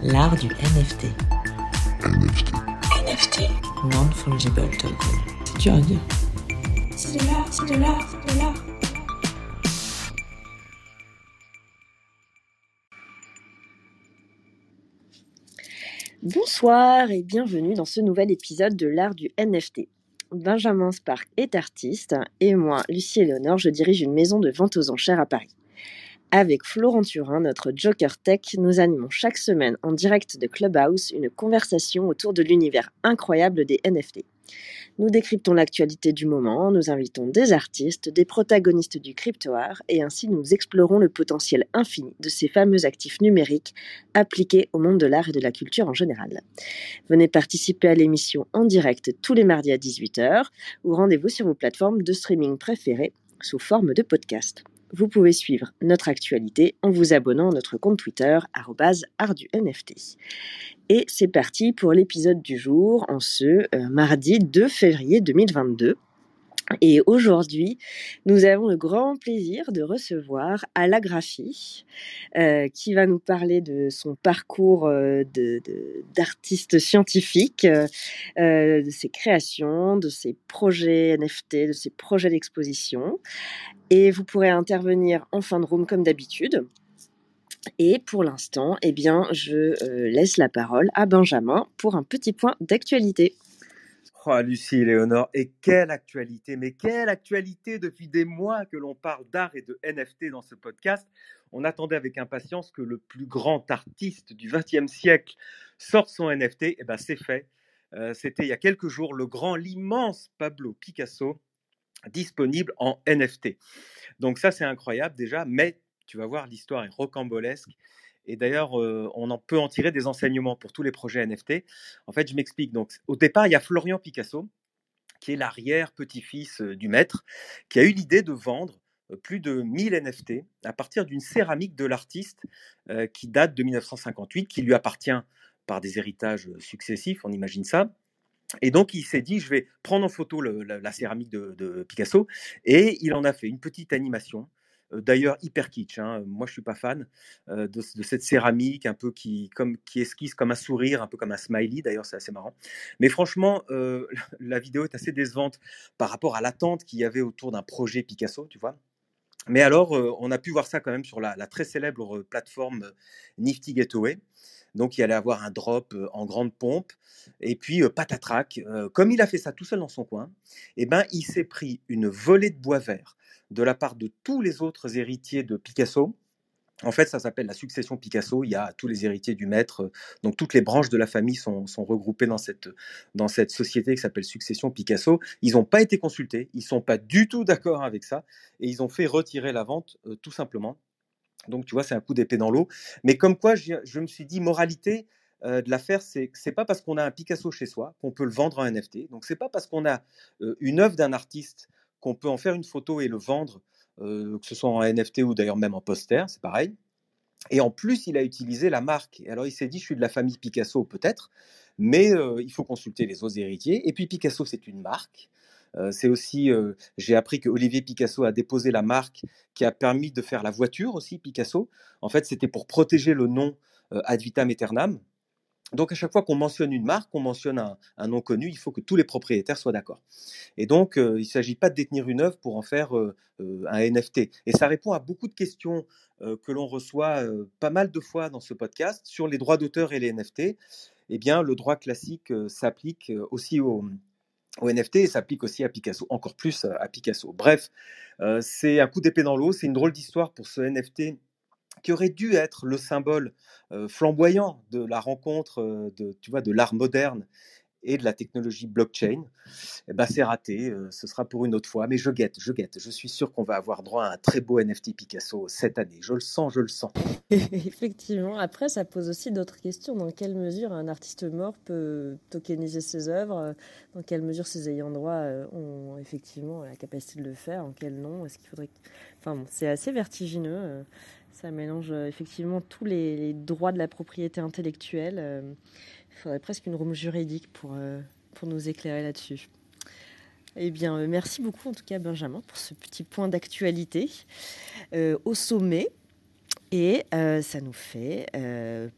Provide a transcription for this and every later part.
L'art du NFT. NFT. NFT. Non-fungible token. C'est dur à dire. C'est de l'art, c'est de l'art, c'est de l'art. Bonsoir et bienvenue dans ce nouvel épisode de l'art du NFT. Benjamin Spark est artiste et moi, Lucie Eleonore, je dirige une maison de vente aux enchères à Paris. Avec Florent Turin, notre Joker Tech, nous animons chaque semaine en direct de Clubhouse une conversation autour de l'univers incroyable des NFT. Nous décryptons l'actualité du moment, nous invitons des artistes, des protagonistes du crypto art et ainsi nous explorons le potentiel infini de ces fameux actifs numériques appliqués au monde de l'art et de la culture en général. Venez participer à l'émission en direct tous les mardis à 18h ou rendez-vous sur vos plateformes de streaming préférées sous forme de podcast vous pouvez suivre notre actualité en vous abonnant à notre compte Twitter, @arduNFT. Et c'est parti pour l'épisode du jour en ce euh, mardi 2 février 2022. Et aujourd'hui, nous avons le grand plaisir de recevoir Ala euh, qui va nous parler de son parcours euh, d'artiste scientifique, euh, de ses créations, de ses projets NFT, de ses projets d'exposition. Et vous pourrez intervenir en fin de room comme d'habitude. Et pour l'instant, eh bien, je laisse la parole à Benjamin pour un petit point d'actualité. Oh, Lucie Léonore, et quelle actualité, mais quelle actualité depuis des mois que l'on parle d'art et de NFT dans ce podcast. On attendait avec impatience que le plus grand artiste du XXe siècle sorte son NFT, et bien c'est fait. Euh, c'était il y a quelques jours le grand, l'immense Pablo Picasso disponible en NFT. Donc ça c'est incroyable déjà, mais tu vas voir, l'histoire est rocambolesque et d'ailleurs, on en peut en tirer des enseignements pour tous les projets NFT. En fait, je m'explique. Donc, au départ, il y a Florian Picasso, qui est l'arrière-petit-fils du maître, qui a eu l'idée de vendre plus de 1000 NFT à partir d'une céramique de l'artiste qui date de 1958, qui lui appartient par des héritages successifs, on imagine ça. Et donc, il s'est dit, je vais prendre en photo la, céramique de, Picasso, et il en a fait une petite animation d'ailleurs hyper kitsch. Hein. Moi, je suis pas fan de, cette céramique un peu qui, comme, qui esquisse comme un sourire, un peu comme un smiley. D'ailleurs, c'est assez marrant. Mais franchement, la vidéo est assez décevante par rapport à l'attente qu'il y avait autour d'un projet Picasso, tu vois. Mais alors, on a pu voir ça quand même sur la, très célèbre plateforme Nifty Gateway. Donc, il allait avoir un drop en grande pompe. Et puis, patatrac, comme il a fait ça tout seul dans son coin, eh ben, il s'est pris une volée de bois vert de la part de tous les autres héritiers de Picasso. En fait, ça s'appelle la succession Picasso. Il y a tous les héritiers du maître, donc toutes les branches de la famille sont, regroupées dans cette, société qui s'appelle Succession Picasso. Ils n'ont pas été consultés, ils ne sont pas du tout d'accord avec ça, et ils ont fait retirer la vente euh, tout simplement. Donc, tu vois, c'est un coup d'épée dans l'eau. Mais comme quoi, je, me suis dit, moralité euh, de l'affaire, c'est c'est pas parce qu'on a un Picasso chez soi qu'on peut le vendre en NFT. Donc, c'est pas parce qu'on a euh, une œuvre d'un artiste qu'on peut en faire une photo et le vendre, que ce soit en NFT ou d'ailleurs même en poster, c'est pareil. Et en plus, il a utilisé la marque. alors, il s'est dit, je suis de la famille Picasso, peut-être, mais il faut consulter les autres héritiers. Et puis, Picasso, c'est une marque. c'est aussi, j'ai appris que Olivier Picasso a déposé la marque qui a permis de faire la voiture aussi, Picasso. En fait, c'était pour protéger le nom ad vitam aeternam. Donc à chaque fois qu'on mentionne une marque, qu'on mentionne un, nom connu, il faut que tous les propriétaires soient d'accord. Et donc il ne s'agit pas de détenir une œuvre pour en faire un NFT. Et ça répond à beaucoup de questions que l'on reçoit pas mal de fois dans ce podcast sur les droits d'auteur et les NFT. Eh bien, le droit classique s'applique aussi au, NFT et s'applique aussi à Picasso, encore plus à Picasso. Bref, c'est un coup d'épée dans l'eau, c'est une drôle d'histoire pour ce NFT qui aurait dû être le symbole flamboyant de la rencontre de, tu vois, de l'art moderne et de la technologie blockchain, eh ben c'est raté. ce sera pour une autre fois. Mais je guette, je guette. Je suis sûr qu'on va avoir droit à un très beau NFT Picasso cette année. Je le sens, je le sens. Effectivement. Après, ça pose aussi d'autres questions. Dans quelle mesure un artiste mort peut tokeniser ses œuvres? Dans quelle mesure ses ayants droit ont effectivement la capacité de le faire? En quel nom? Est-ce qu'il faudrait Enfin, c'est assez vertigineux. Ça mélange euh, effectivement tous les, droits de la propriété intellectuelle. Euh, il faudrait presque une room juridique pour, euh, pour nous éclairer là-dessus. Eh bien, merci beaucoup en tout cas Benjamin pour ce petit point d'actualité. au sommet, Et ça nous fait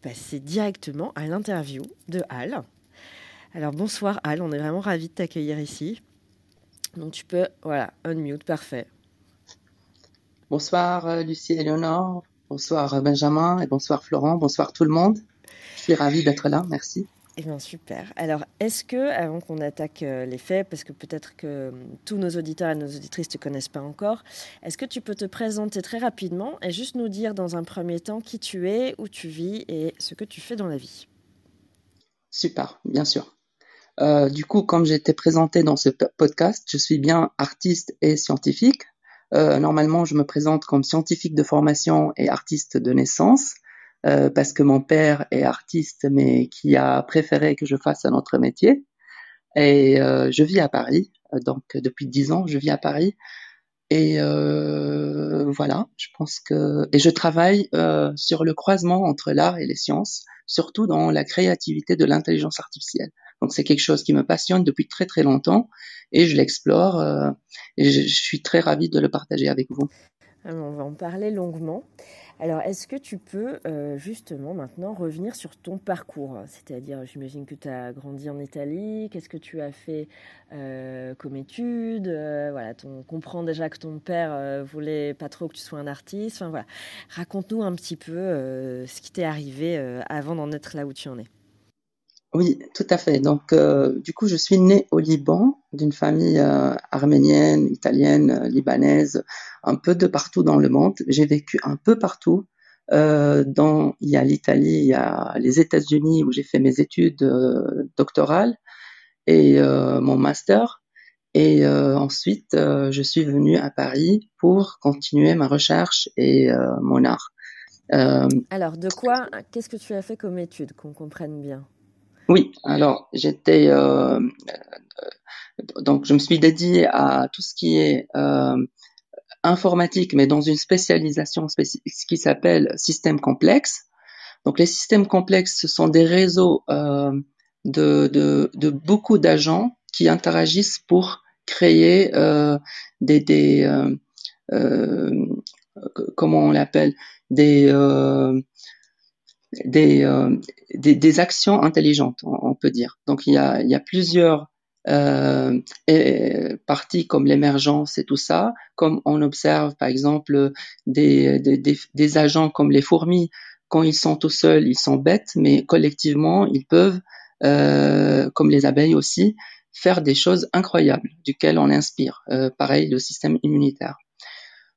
passer directement à l'interview de Al. Alors bonsoir Al, on est vraiment ravis de t'accueillir ici. Donc tu peux, voilà, unmute, parfait. Bonsoir euh, Lucie et Léonore, bonsoir Benjamin et bonsoir Florent, bonsoir tout le monde. Je suis ravie d'être là, merci. Eh bien, super. Alors, est-ce que, avant qu'on attaque euh, les faits, parce que peut-être que tous nos auditeurs et nos auditrices ne te connaissent pas encore, est-ce que tu peux te présenter très rapidement et juste nous dire dans un premier temps qui tu es, où tu vis et ce que tu fais dans la vie? Super, bien sûr. Euh, du coup, comme j'ai été présenté dans ce podcast, je suis bien artiste et scientifique. Euh, normalement, je me présente comme scientifique de formation et artiste de naissance. Euh, parce que mon père est artiste, mais qui a préféré que je fasse un autre métier. Et euh, je vis à Paris, donc depuis dix ans, je vis à Paris. Et euh, voilà, je pense que et je travaille euh, sur le croisement entre l'art et les sciences, surtout dans la créativité de l'intelligence artificielle. Donc c'est quelque chose qui me passionne depuis très très longtemps et je l'explore euh, et je, suis très ravie de le partager avec vous. Alors, on va en parler longuement. Alors, est-ce que tu peux euh, justement maintenant revenir sur ton parcours? C'est-à-dire, j'imagine que tu as grandi en Italie, qu'est-ce que tu as fait euh, comme études? Voilà, on comprend déjà que ton père voulait pas trop que tu sois un artiste. Enfin, voilà. Raconte-nous un petit peu ce qui t'est arrivé avant d'en être là où tu en es. Oui, tout à fait. Donc, euh, du coup, je suis née au Liban, d'une famille euh, arménienne, italienne, euh, libanaise, un peu de partout dans le monde. J'ai vécu un peu partout. Euh, dans, il y a l'Italie, il y a les États-Unis où j'ai fait mes études euh, doctorales et mon master. Et ensuite, je suis venue à Paris pour continuer ma recherche et mon art. Alors, de quoi, qu'est-ce que tu as fait comme études, qu'on comprenne bien? Oui, alors j'étais euh, donc je me suis dédié à tout ce qui est euh, informatique, mais dans une spécialisation spécifique qui s'appelle système complexe. Donc les systèmes complexes, ce sont des réseaux euh, de, de, de, beaucoup d'agents qui interagissent pour créer euh, des, des euh, comment on l'appelle des des, euh, des, des, actions intelligentes, on, peut dire. Donc il y a, il y a plusieurs euh, parties comme l'émergence et tout ça, comme on observe par exemple des, des, des, agents comme les fourmis, quand ils sont tout seuls, ils sont bêtes, mais collectivement, ils peuvent, euh, comme les abeilles aussi, faire des choses incroyables, duquel on inspire. Euh, pareil, le système immunitaire.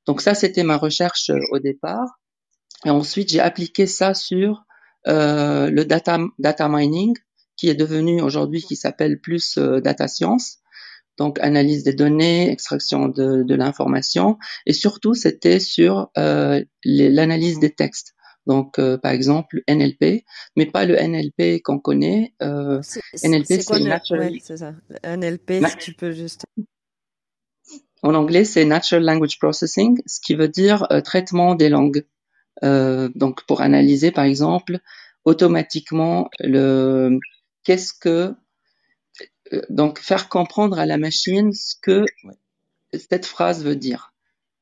Donc ça, c'était ma recherche au départ. Et ensuite, j'ai appliqué ça sur euh, le data, data mining, qui est devenu aujourd'hui, qui s'appelle plus euh, data science. Donc, analyse des données, extraction de, de l'information. Et surtout, c'était sur euh, l'analyse des textes. Donc, euh, par exemple, NLP, mais pas le NLP qu'on connaît. Euh, NLP, c'est natural... ouais, ça. NLP, Na si tu peux juste. En anglais, c'est Natural Language Processing, ce qui veut dire euh, traitement des langues. Euh, donc pour analyser par exemple automatiquement le qu'est-ce que euh, donc faire comprendre à la machine ce que ouais. cette phrase veut dire.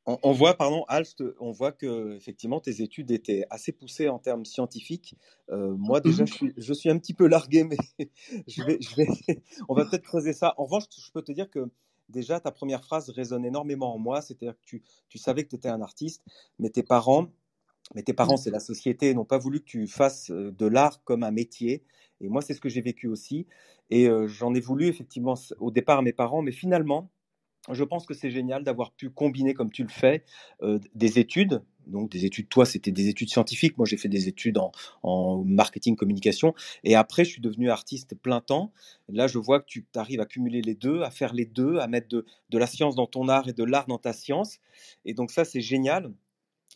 On, on voit, pardon, Alst, on voit que effectivement tes études étaient assez poussées en termes scientifiques. Euh, moi déjà, je suis, je suis un petit peu largué, mais je vais, je vais, on va peut-être creuser ça. En revanche, je peux te dire que déjà ta première phrase résonne énormément en moi, c'est-à-dire que tu, tu savais que tu étais un artiste, mais tes parents mais tes parents, c'est la société, n'ont pas voulu que tu fasses de l'art comme un métier. Et moi, c'est ce que j'ai vécu aussi. Et euh, j'en ai voulu effectivement au départ à mes parents, mais finalement, je pense que c'est génial d'avoir pu combiner, comme tu le fais, euh, des études. Donc, des études, toi, c'était des études scientifiques. Moi, j'ai fait des études en, en, marketing, communication. Et après, je suis devenu artiste plein temps. Là, je vois que tu arrives à cumuler les deux, à faire les deux, à mettre de, de la science dans ton art et de l'art dans ta science. Et donc, ça, c'est génial.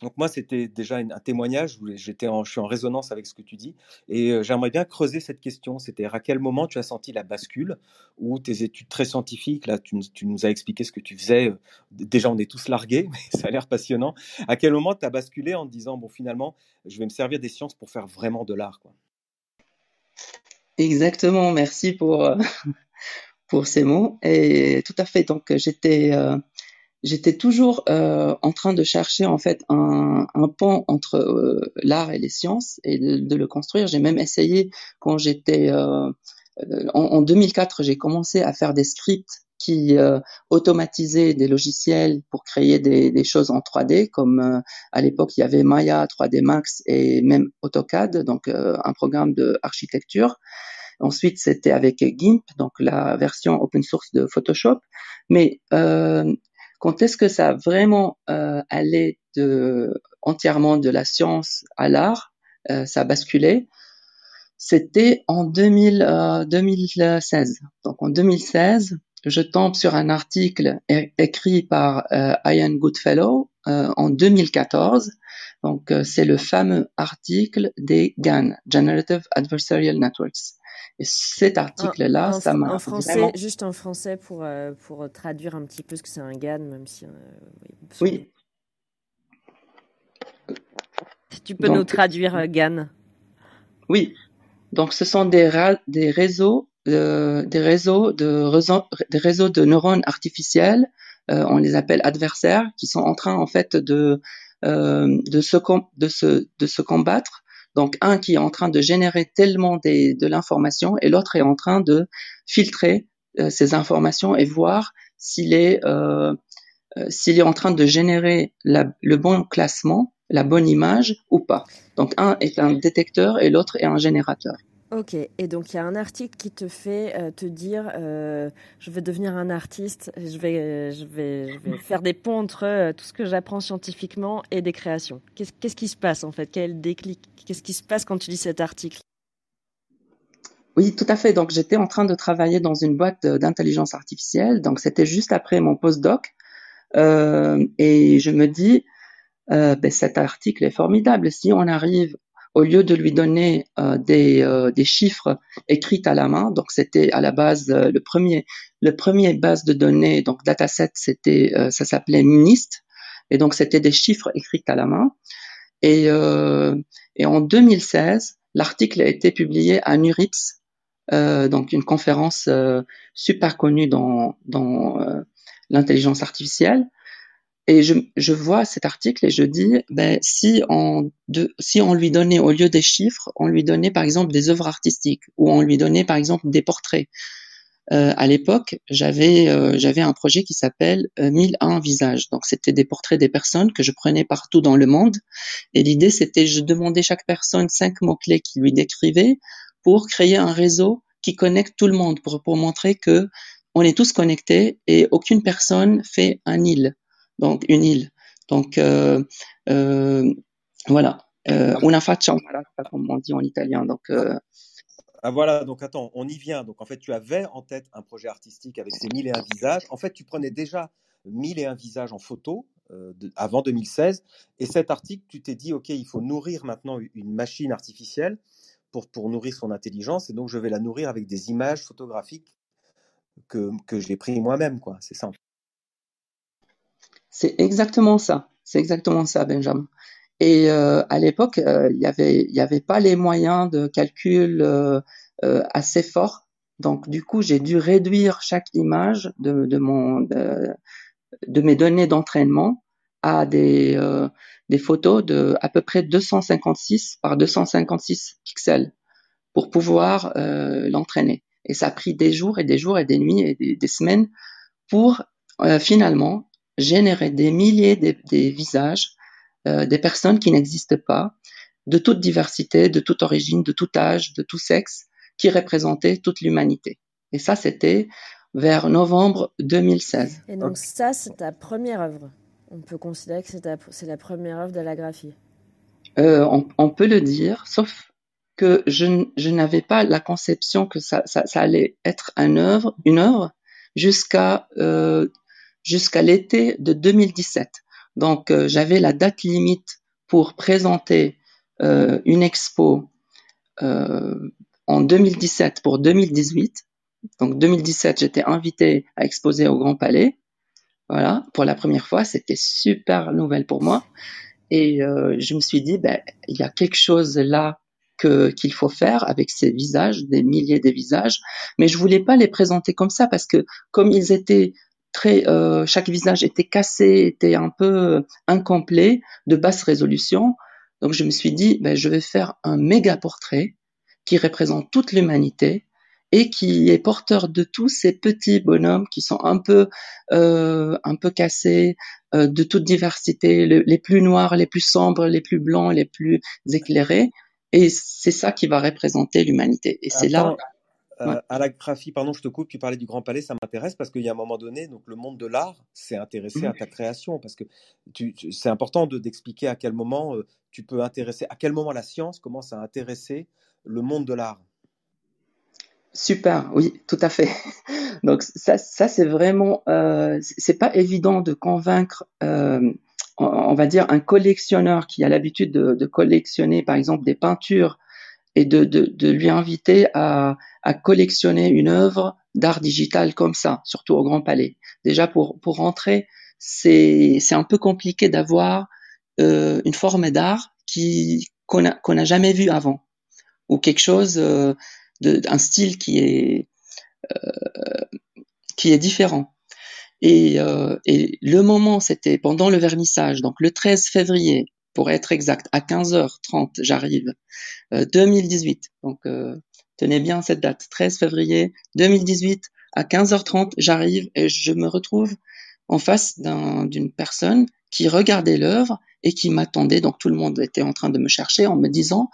Donc moi, c'était déjà un témoignage, j'étais en, je suis en résonance avec ce que tu dis, et euh, j'aimerais bien creuser cette question, c'est-à-dire à quel moment tu as senti la bascule, ou tes études très scientifiques, là tu, nous as expliqué ce que tu faisais, déjà on est tous largués, mais ça a l'air passionnant, à quel moment tu as basculé en te disant, bon finalement, je vais me servir des sciences pour faire vraiment de l'art quoi? Exactement, merci pour, pour ces mots, et tout à fait, donc j'étais... Euh j'étais toujours euh, en train de chercher en fait un, un pont entre euh, l'art et les sciences et de, de le construire. J'ai même essayé quand j'étais euh, en, en, 2004, j'ai commencé à faire des scripts qui euh, automatisaient des logiciels pour créer des, des choses en 3D, comme à l'époque il y avait Maya, 3D Max et même AutoCAD, donc un programme de architecture. Ensuite, c'était avec GIMP, donc la version open source de Photoshop. Mais euh, quand est-ce que ça vraiment euh, allé entièrement de la science à l'art, euh, ça a basculé, c'était en 2000, 2016. Euh, Donc en 2016, je tombe sur un article écrit par euh, Ian Goodfellow en 2014. Donc c'est le fameux article des GAN, Generative Adversarial Networks. Et cet article-là, ça m'a. En français, juste en français pour, euh, pour traduire un petit peu ce que c'est un GAN, même si. Euh, oui. Tu peux nous traduire euh, GAN Oui. Donc, ce sont des, des réseaux, des réseaux de des réseaux de neurones artificiels. on les appelle adversaires, qui sont en train en fait de de se de se de se combattre donc un qui est en train de générer tellement de l'information et l'autre est en train de filtrer euh, ces informations et voir s'il est euh, euh, s'il est en train de générer le bon classement, la bonne image ou pas. Donc un est un détecteur et l'autre est un générateur. Ok, et donc il y a un article qui te fait euh, te dire euh, je vais devenir un artiste, je vais, je vais, je vais faire des ponts entre euh, tout ce que j'apprends scientifiquement et des créations. Qu'est-ce, qu'est-ce qui se passe en fait? Quel déclic? Qu'est-ce qui se passe quand tu lis cet article? Oui, tout à fait. Donc j'étais en train de travailler dans une boîte d'intelligence artificielle, donc c'était juste après mon postdoc, et je me dis ben, cet article est formidable. Si on arrive au lieu de lui donner euh, des, euh, des, chiffres écrits à la main, donc c'était à la base euh, le premier le premier base de données, donc dataset, c'était ça s'appelait MNIST, et donc c'était des chiffres écrits à la main. Et, et en 2016, l'article a été publié à NURIPS, donc une conférence super connue dans, dans l'intelligence artificielle. Et je, je, vois cet article et je dis, ben, si on, si on lui donnait, au lieu des chiffres, on lui donnait par exemple des œuvres artistiques ou on lui donnait par exemple des portraits. Euh, à l'époque, j'avais euh, un projet qui s'appelle euh, 1001 visages. Donc c'était des portraits des personnes que je prenais partout dans le monde. Et l'idée c'était je demandais chaque personne cinq mots clés qui lui décrivaient pour créer un réseau qui connecte tout le monde pour pour montrer que on est tous connectés et aucune personne fait un île donc une île. Donc euh, euh, voilà, euh, una faccia, comme on dit en italien. Donc ah voilà, donc attends, on y vient. Donc en fait, tu avais en tête un projet artistique avec ces mille et un visages. En fait, tu prenais déjà mille et un visages en photo avant 2016. Et cet article, tu t'es dit, OK, il faut nourrir maintenant une machine artificielle pour, pour nourrir son intelligence. Et donc, je vais la nourrir avec des images photographiques que, que j'ai pris moi-même. quoi. C'est ça. C'est exactement ça. C'est exactement ça, Benjamin. Et euh, à l'époque, euh, il y avait, pas les moyens de calcul euh, assez forts. Donc, du coup, j'ai dû réduire chaque image de, mes données d'entraînement à des, photos de à peu près 256 par 256 pixels pour pouvoir l'entraîner. Et ça a pris des jours et des jours et des nuits et des semaines pour finalement générer des milliers de, des visages, euh, des personnes qui n'existent pas, de toute diversité, de toute origine, de tout âge, de tout sexe, qui représentaient toute l'humanité. Et ça, c'était vers novembre 2016. Et donc ça, c'est ta première œuvre. On peut considérer que c'est la première œuvre de la graphie. Euh, on, on, peut le dire, sauf que je, je n'avais pas la conception que ça, ça, ça, allait être une œuvre, une œuvre jusqu'à euh, jusqu'à l'été de 2017. Donc euh, j'avais la date limite pour présenter euh, une expo euh, en 2017 pour 2018. Donc 2017, j'étais invité à exposer au Grand Palais. Voilà, pour la première fois, c'était super nouvelle pour moi. Et je me suis dit, ben, il y a quelque chose là que qu'il faut faire avec ces visages, des milliers de visages. Mais je voulais pas les présenter comme ça parce que comme ils étaient très, chaque visage était cassé, était un peu incomplet, de basse résolution. Donc je me suis dit, ben, je vais faire un méga portrait qui représente toute l'humanité et qui est porteur de tous ces petits bonhommes qui sont un peu euh, un peu cassés, euh, de toute diversité, les plus noirs, les plus sombres, les plus blancs, les plus éclairés. Et c'est ça qui va représenter l'humanité. Et c'est là. Euh, à la graphie, pardon, je te coupe, tu parlais du Grand Palais, ça m'intéresse parce qu'il y a un moment donné, donc le monde de l'art s'est intéressé à ta création parce que c'est important d'expliquer à quel moment tu peux intéresser, à quel moment la science commence à intéresser le monde de l'art. Super, oui, tout à fait. Donc ça, ça c'est vraiment, euh, c'est pas évident de convaincre, euh, on, va dire, un collectionneur qui a l'habitude de, collectionner, par exemple, des peintures et de, de, lui inviter à, à, collectionner une œuvre d'art digital comme ça, surtout au Grand Palais. Déjà pour pour rentrer, c'est c'est un peu compliqué d'avoir euh, une forme d'art qui qu'on a qu'on n'a jamais vu avant ou quelque chose euh, d'un style qui est euh, qui est différent. Et, euh, et le moment, c'était pendant le vernissage, donc le 13 février, pour être exact, à 15h30, j'arrive, 2018. Donc, tenez bien cette date, 13 février 2018, à 15h30, j'arrive et je me retrouve en face d'une personne qui regardait l'œuvre et qui m'attendait. Donc tout le monde était en train de me chercher en me disant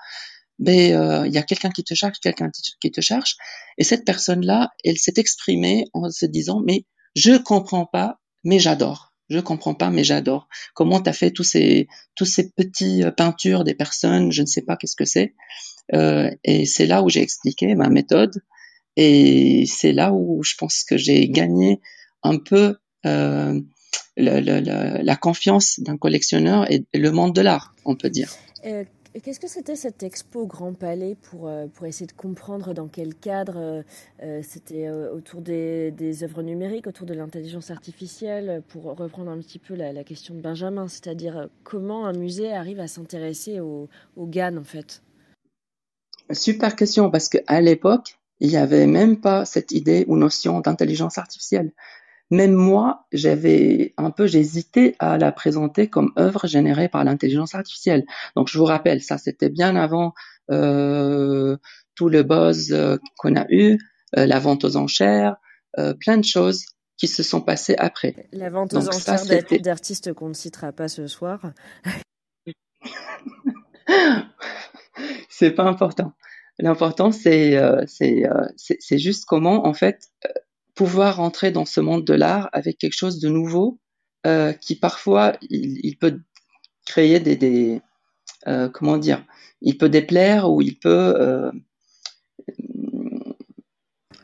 ben euh, il y a quelqu'un qui te cherche, quelqu'un qui te cherche. Et cette personne-là, elle s'est exprimée en se disant, mais je comprends pas, mais j'adore. Je comprends pas, mais j'adore. Comment tu as fait tous ces tous ces petits euh, peintures des personnes, je ne sais pas qu'est-ce que c'est. Euh, et c'est là où j'ai expliqué ma méthode. Et c'est là où je pense que j'ai gagné un peu euh, la, confiance d'un collectionneur et le monde de l'art, on peut dire. Qu'est-ce que c'était cette expo Grand Palais pour, euh, essayer de comprendre dans quel cadre euh, euh, c'était autour des, des, œuvres numériques, autour de l'intelligence artificielle, pour reprendre un petit peu la, question de Benjamin, c'est-à-dire comment un musée arrive à s'intéresser au, au GAN en fait? Super question, parce qu'à l'époque, il n'y avait même pas cette idée ou notion d'intelligence artificielle. Même moi, j'avais un peu, j'hésitais à la présenter comme œuvre générée par l'intelligence artificielle. Donc, je vous rappelle, ça, c'était bien avant euh, tout le buzz euh, qu'on a eu, euh, la vente aux enchères, euh, plein de choses qui se sont passées après. La vente aux enchères d'artistes qu'on ne citera pas ce soir. c'est pas important. L'important, c'est c'est juste comment, en fait, pouvoir entrer dans ce monde de l'art avec quelque chose de nouveau euh, qui parfois il, peut créer des, des euh, comment dire il peut déplaire ou il peut euh,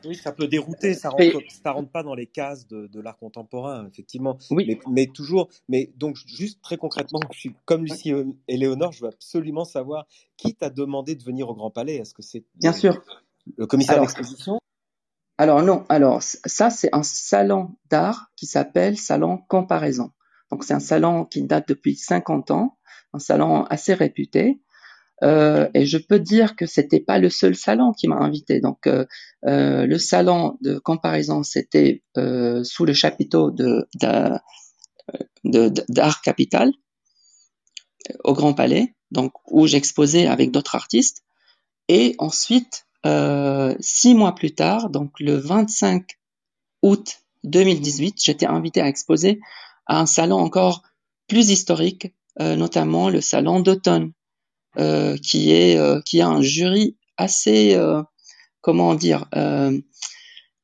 oui, ça peut dérouter, ça rentre, ça rentre pas dans les cases de, de l'art contemporain, effectivement. Oui. Mais, mais, toujours, mais donc juste très concrètement, je suis comme Lucie et Léonore, je veux absolument savoir qui t'a demandé de venir au Grand Palais? Est-ce que c'est bien sûr le commissaire d'exposition? Alors non, alors ça c'est un salon d'art qui s'appelle Salon Comparaison. Donc c'est un salon qui date depuis 50 ans, un salon assez réputé. Euh, et je peux dire que c'était pas le seul salon qui m'a invité. Donc euh, euh, le salon de comparaison c'était sous le chapiteau d'art capital au Grand Palais, où j'exposais avec d'autres artistes. Et ensuite euh, six mois plus tard, donc le 25 août 2018, j'étais invité à exposer à un salon encore plus historique, euh, notamment le salon d'automne, euh, qui est qui a un jury assez comment dire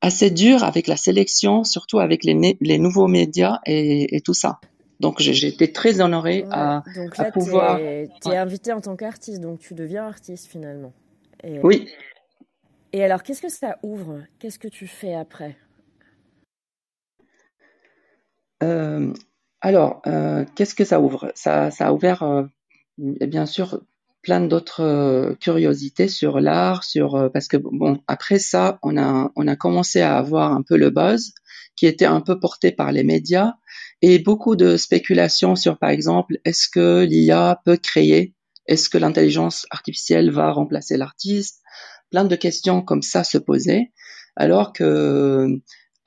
assez dur avec la sélection, surtout avec les, les nouveaux médias et, et tout ça. Donc j'ai été très honoré à, donc là, à pouvoir. Tu es, invité en tant qu'artiste, donc tu deviens artiste finalement. Oui, et alors, qu'est-ce que ça ouvre? Qu'est-ce que tu fais après? Euh, Alors, euh, qu'est-ce que ça ouvre? Ça, a ouvert, euh, bien sûr, plein d'autres curiosités sur l'art, sur parce que bon, après ça, on a on a commencé à avoir un peu le buzz qui était un peu porté par les médias et beaucoup de spéculations sur, par exemple, est-ce que l'IA peut créer? Est-ce que l'intelligence artificielle va remplacer l'artiste? Plein de questions comme ça se posaient, alors que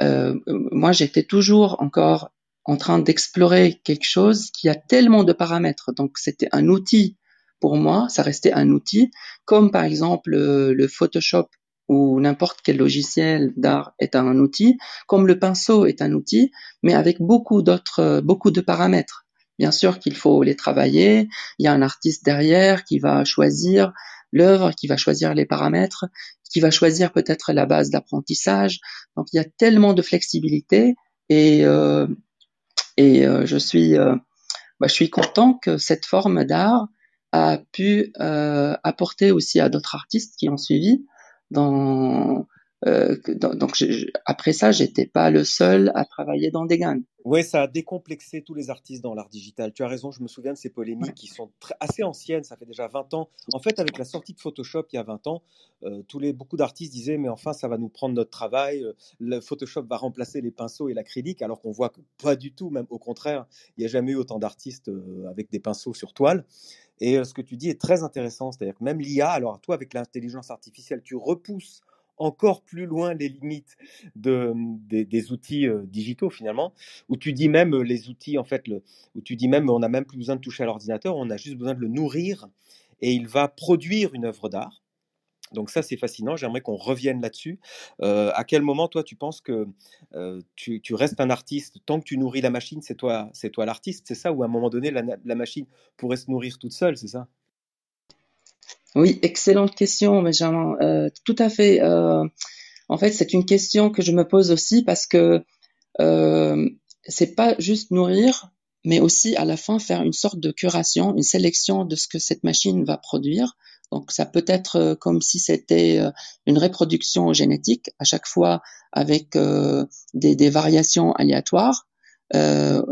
moi, j'étais toujours encore en train d'explorer quelque chose qui a tellement de paramètres. Donc, c'était un outil pour moi, ça restait un outil, comme par exemple le Photoshop ou n'importe quel logiciel d'art est un outil, comme le pinceau est un outil, mais avec beaucoup d'autres, beaucoup de paramètres. Bien sûr qu'il faut les travailler. Il y a un artiste derrière qui va choisir l'œuvre, qui va choisir les paramètres, qui va choisir peut-être la base d'apprentissage. Donc il y a tellement de flexibilité et euh, et euh, je suis euh, bah, je suis content que cette forme d'art a pu apporter aussi à d'autres artistes qui ont suivi dans euh, donc après ça, j'étais pas le seul à travailler dans des gangs. Oui, ça a décomplexé tous les artistes dans l'art digital. Tu as raison, je me souviens de ces polémiques qui sont assez anciennes, ça fait déjà 20 ans. En fait, avec la sortie de Photoshop il y a 20 ans, euh, tous les, beaucoup d'artistes disaient mais enfin ça va nous prendre notre travail, euh, le Photoshop va remplacer les pinceaux et l'acrylique, alors qu'on voit que pas du tout, même au contraire, il n'y a jamais eu autant d'artistes avec des pinceaux sur toile. Et ce que tu dis est très intéressant, c'est-à-dire que même l'IA, alors toi avec l'intelligence artificielle, tu repousses encore plus loin les limites de, des, outils digitaux finalement, où tu dis même les outils en fait, où tu dis même on n'a même plus besoin de toucher à l'ordinateur, on a juste besoin de le nourrir et il va produire une œuvre d'art. Donc ça c'est fascinant, j'aimerais qu'on revienne là-dessus. À quel moment toi tu penses que tu, restes un artiste? Tant que tu nourris la machine, c'est toi, toi l'artiste, c'est ça? Ou à un moment donné la machine pourrait se nourrir toute seule, c'est ça? Oui, excellente question, Benjamin. Euh, tout à fait. Euh, en fait, c'est une question que je me pose aussi parce que euh, c'est pas juste nourrir, mais aussi à la fin faire une sorte de curation, une sélection de ce que cette machine va produire. Donc, ça peut être euh, comme si c'était euh, une reproduction génétique à chaque fois avec des, des variations aléatoires. Euh,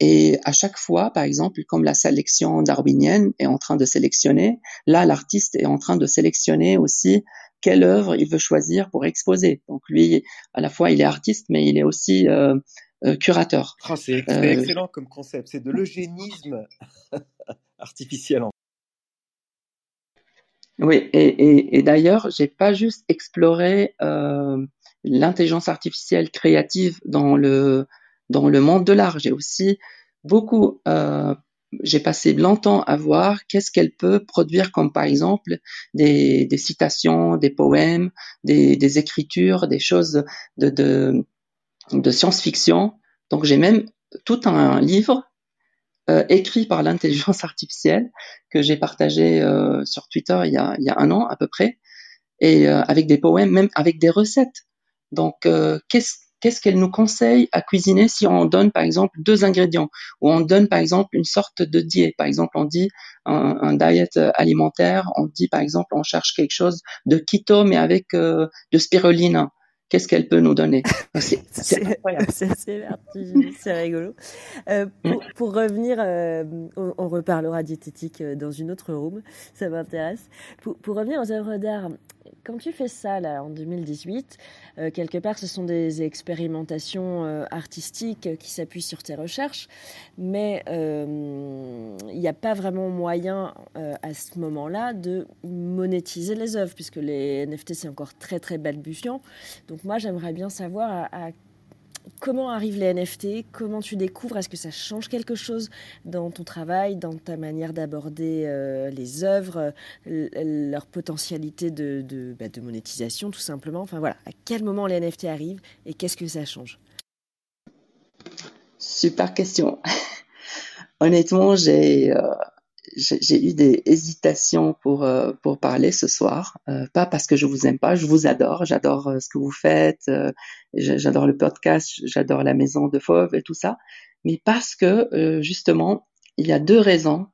et à chaque fois, par exemple, comme la sélection darwinienne est en train de sélectionner, là, l'artiste est en train de sélectionner aussi quelle œuvre il veut choisir pour exposer. Donc lui, à la fois, il est artiste, mais il est aussi euh, euh curateur. Oh, c'est excellent comme concept. C'est de l'eugénisme artificiel. Oui, et, et, et d'ailleurs, j'ai pas juste exploré l'intelligence artificielle créative dans le dans le monde de l'art. J'ai aussi beaucoup, euh, j'ai passé longtemps à voir qu'est-ce qu'elle peut produire comme par exemple des, citations, des poèmes, des, écritures, des choses de, science-fiction. Donc j'ai même tout un livre euh, écrit par l'intelligence artificielle que j'ai partagé euh, sur Twitter il y, a, un an à peu près, et avec des poèmes, même avec des recettes. Donc qu'est-ce qu'est-ce qu'elle nous conseille à cuisiner si on donne par exemple deux ingrédients ou on donne par exemple une sorte de diète? Par exemple, on dit un, un diet alimentaire, on dit par exemple on cherche quelque chose de keto mais avec euh, de spiruline. Qu'est-ce qu'elle peut nous donner? C'est. C'est rigolo. Euh, pour, pour, revenir, euh, on, on, reparlera diététique euh, dans une autre room, ça m'intéresse. Pour, pour, revenir aux œuvres d'art, quand tu fais ça là en 2018, euh, quelque part ce sont des expérimentations euh, artistiques qui s'appuient sur tes recherches, mais euh, il n'y a pas vraiment moyen à ce moment-là de monétiser les œuvres puisque les NFT c'est encore très très balbutiant. Donc moi j'aimerais bien savoir à comment arrivent les NFT Comment tu découvres? Est-ce que ça change quelque chose dans ton travail, dans ta manière d'aborder euh, les œuvres, leur potentialité de, de, bah, de, monétisation tout simplement? Enfin voilà, à quel moment les NFT arrivent et qu'est-ce que ça change? Super question. Honnêtement, j'ai euh, j'ai eu des hésitations pour euh, pour parler ce soir, euh, pas parce que je vous aime pas, je vous adore, j'adore euh, ce que vous faites, j'adore le podcast, j'adore la maison de Fauve et tout ça, mais parce que justement il y a deux raisons.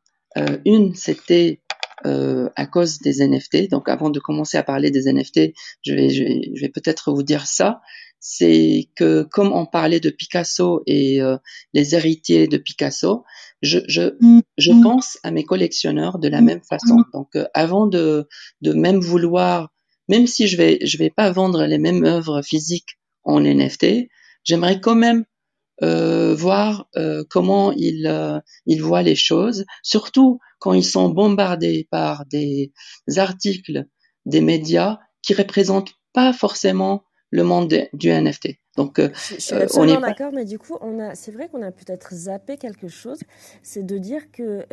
une c'était à cause des NFT. Donc avant de commencer à parler des NFT, je vais je vais, je vais peut-être vous dire ça c'est que comme on parlait de Picasso et euh, les héritiers de Picasso, je, je, je pense à mes collectionneurs de la même façon. Donc euh, avant de, de même vouloir, même si je vais je vais pas vendre les mêmes œuvres physiques en NFT, j'aimerais quand même euh, voir euh, comment ils ils voient les choses, surtout quand ils sont bombardés par des articles des médias qui représentent pas forcément le monde du NFT. Donc, je suis absolument d'accord, mais du coup, on a, c'est vrai qu'on a peut-être zappé quelque chose, c'est de dire que,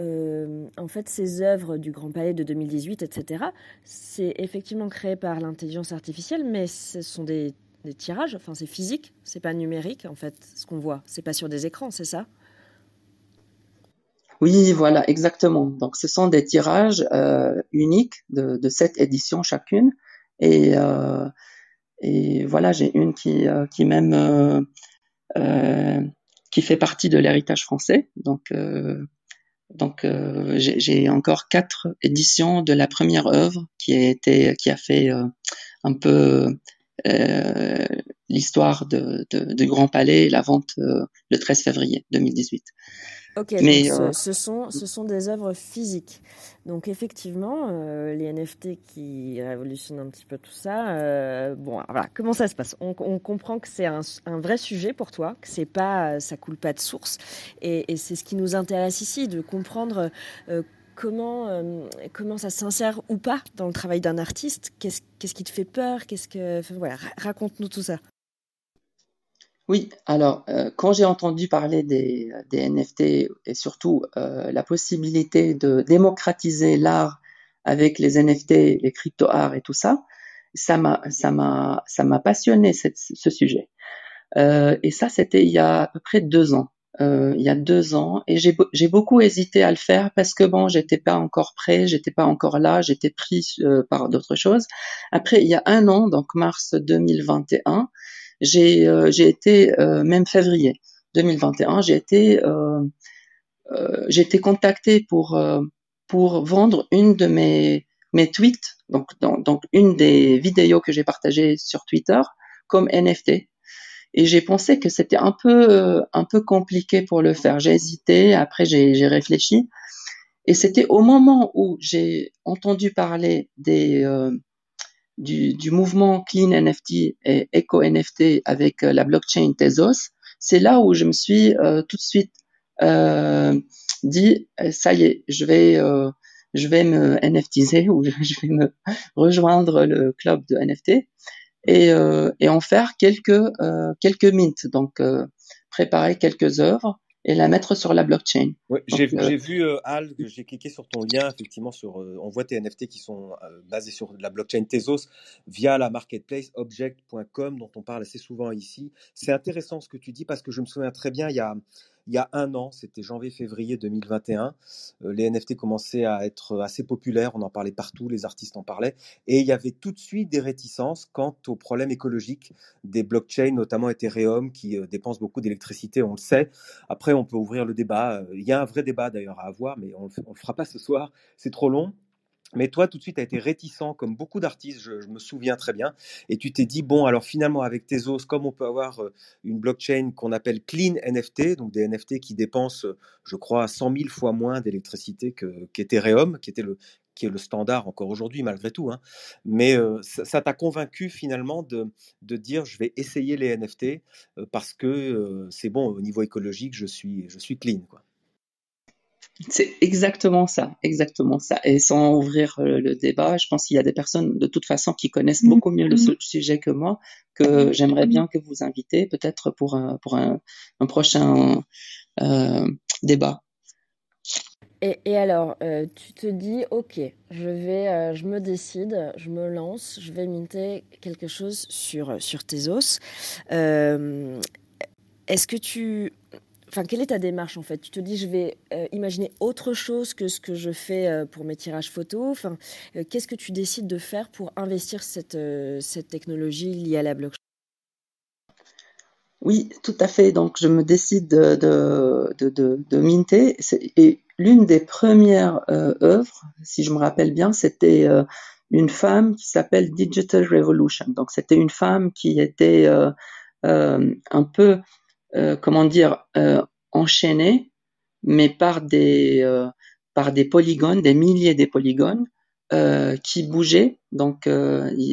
en fait, ces œuvres du Grand Palais de 2018, etc., c'est effectivement créé par l'intelligence artificielle, mais ce sont des, des tirages, enfin, c'est physique, c'est pas numérique, en fait, ce qu'on voit, c'est pas sur des écrans, c'est ça? Oui, voilà, exactement. Donc, ce sont des tirages euh, uniques de, de sept éditions chacune. Et, euh, et voilà, j'ai une qui, euh, qui même euh, euh, qui fait partie de l'héritage français. Donc, euh, donc j'ai encore quatre éditions de la première œuvre qui a été, qui a fait un peu l'histoire de, de, de, Grand Palais, la vente le 13 février 2018. Ok, Mais, euh, ce, sont, ce sont des œuvres physiques. Donc effectivement, euh, les NFT qui révolutionnent un petit peu tout ça. Euh, bon, voilà, comment ça se passe? On, on, comprend que c'est un, un, vrai sujet pour toi, que c'est pas, ça coule pas de source, et, et c'est ce qui nous intéresse ici, de comprendre comment, comment ça s'insère ou pas dans le travail d'un artiste. Qu'est-ce qu'est-ce qui te fait peur? Qu'est-ce que, voilà, raconte-nous tout ça. Oui, alors euh, quand j'ai entendu parler des, des, NFT et surtout euh, la possibilité de démocratiser l'art avec les NFT, les crypto-arts et tout ça, ça m'a ça m'a ça m'a passionné ce sujet. Euh, et ça c'était il y a à peu près deux ans. Euh, il y a deux ans et j'ai j'ai beaucoup hésité à le faire parce que bon j'étais pas encore prêt, j'étais pas encore là, j'étais pris euh, par d'autres choses. Après il y a un an donc mars 2021 j'ai euh, j'ai été euh, même février 2021, j'ai été euh, j'ai été contacté pour pour vendre une de mes mes tweets, donc donc une des vidéos que j'ai partagées sur Twitter comme NFT. Et j'ai pensé que c'était un peu un peu compliqué pour le faire. J'ai hésité, après j'ai réfléchi. Et c'était au moment où j'ai entendu parler des du, du, mouvement Clean NFT et Eco NFT avec euh, la blockchain Tezos, c'est là où je me suis euh, tout de suite euh, dit euh, ça y est, je vais euh, je vais me NFTiser ou je vais me rejoindre le club de NFT et, et en faire quelques quelques mints, donc préparer quelques œuvres et la mettre sur la blockchain. Ouais, j'ai euh, vu, euh, Al, j'ai cliqué sur ton lien, effectivement, sur, euh, on voit tes NFT qui sont euh, basés sur la blockchain Tezos via la marketplace object.com dont on parle assez souvent ici. C'est intéressant ce que tu dis parce que je me souviens très bien, il y a, il y a un an, c'était janvier-février 2021, euh, les NFT commençaient à être assez populaires, on en parlait partout, les artistes en parlaient, et il y avait tout de suite des réticences quant aux problèmes écologiques des blockchains, notamment Ethereum, qui euh, dépensent beaucoup d'électricité, on le sait. Après, on peut ouvrir le débat, il y a un vrai débat d'ailleurs à avoir, mais on ne le fera pas ce soir, c'est trop long. Mais toi, tout de suite, tu as été réticent, comme beaucoup d'artistes, je, me souviens très bien. Et tu t'es dit, bon, alors finalement, avec Tezos, comme on peut avoir euh, une blockchain qu'on appelle clean NFT, donc des NFT qui dépensent, je crois, 100 000 fois moins d'électricité qu'Ethereum, qui était le qui est le standard encore aujourd'hui malgré tout. Hein. Mais euh, ça t'a convaincu finalement de, de, dire je vais essayer les NFT euh, parce que c'est bon au niveau écologique, je suis, je suis clean. Quoi. C'est exactement ça, exactement ça. Et sans ouvrir euh, le débat, je pense qu'il y a des personnes de toute façon qui connaissent mm-hmm. beaucoup mieux le mm-hmm. sujet que moi, que mm-hmm. j'aimerais bien que vous invitez peut-être pour un, pour un, un prochain euh, débat. Et, et alors, euh, tu te dis, ok, je vais, euh, je me décide, je me lance, je vais minter quelque chose sur sur tes os. Est-ce que tu Enfin, quelle est ta démarche en fait? Tu te dis, je vais euh, imaginer autre chose que ce que je fais euh, pour mes tirages photos. Enfin, euh, qu'est-ce que tu décides de faire pour investir cette, cette technologie liée à la blockchain? Oui, tout à fait. Donc, je me décide de, de, de, de minter. Et l'une des premières œuvres, si je me rappelle bien, c'était une femme qui s'appelle Digital Revolution. Donc, c'était une femme qui était un peu comment dire, euh, enchaîné, mais par des, euh, par des polygones, des milliers de polygones qui bougeaient. Donc,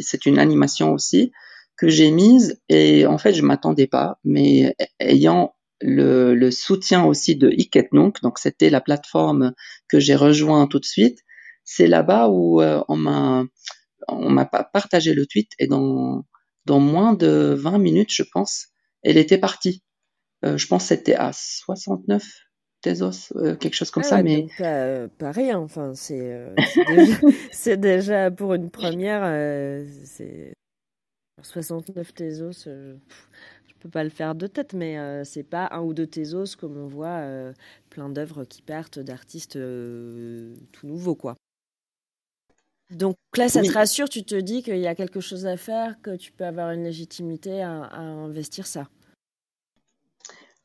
c'est une animation aussi que j'ai mise et en fait, je m'attendais pas, mais ayant le, le, soutien aussi de Iketnunk, donc c'était la plateforme que j'ai rejoint tout de suite. C'est là-bas où on m'a on m'a partagé le tweet et dans dans moins de 20 minutes, je pense, elle était partie. Je pense que c'était à 69 Tezos, quelque chose comme ah ça, mais pas, pas, rien. Enfin, c'est déjà, déjà, pour une première, c'est 69 Tezos peux pas le faire de tête, mais euh, c'est pas un ou deux Tezos comme on voit euh, plein d'œuvres qui partent d'artistes euh, tout nouveaux, quoi. Donc là, ça te rassure, tu te dis qu'il y a quelque chose à faire, que tu peux avoir une légitimité à, investir ça.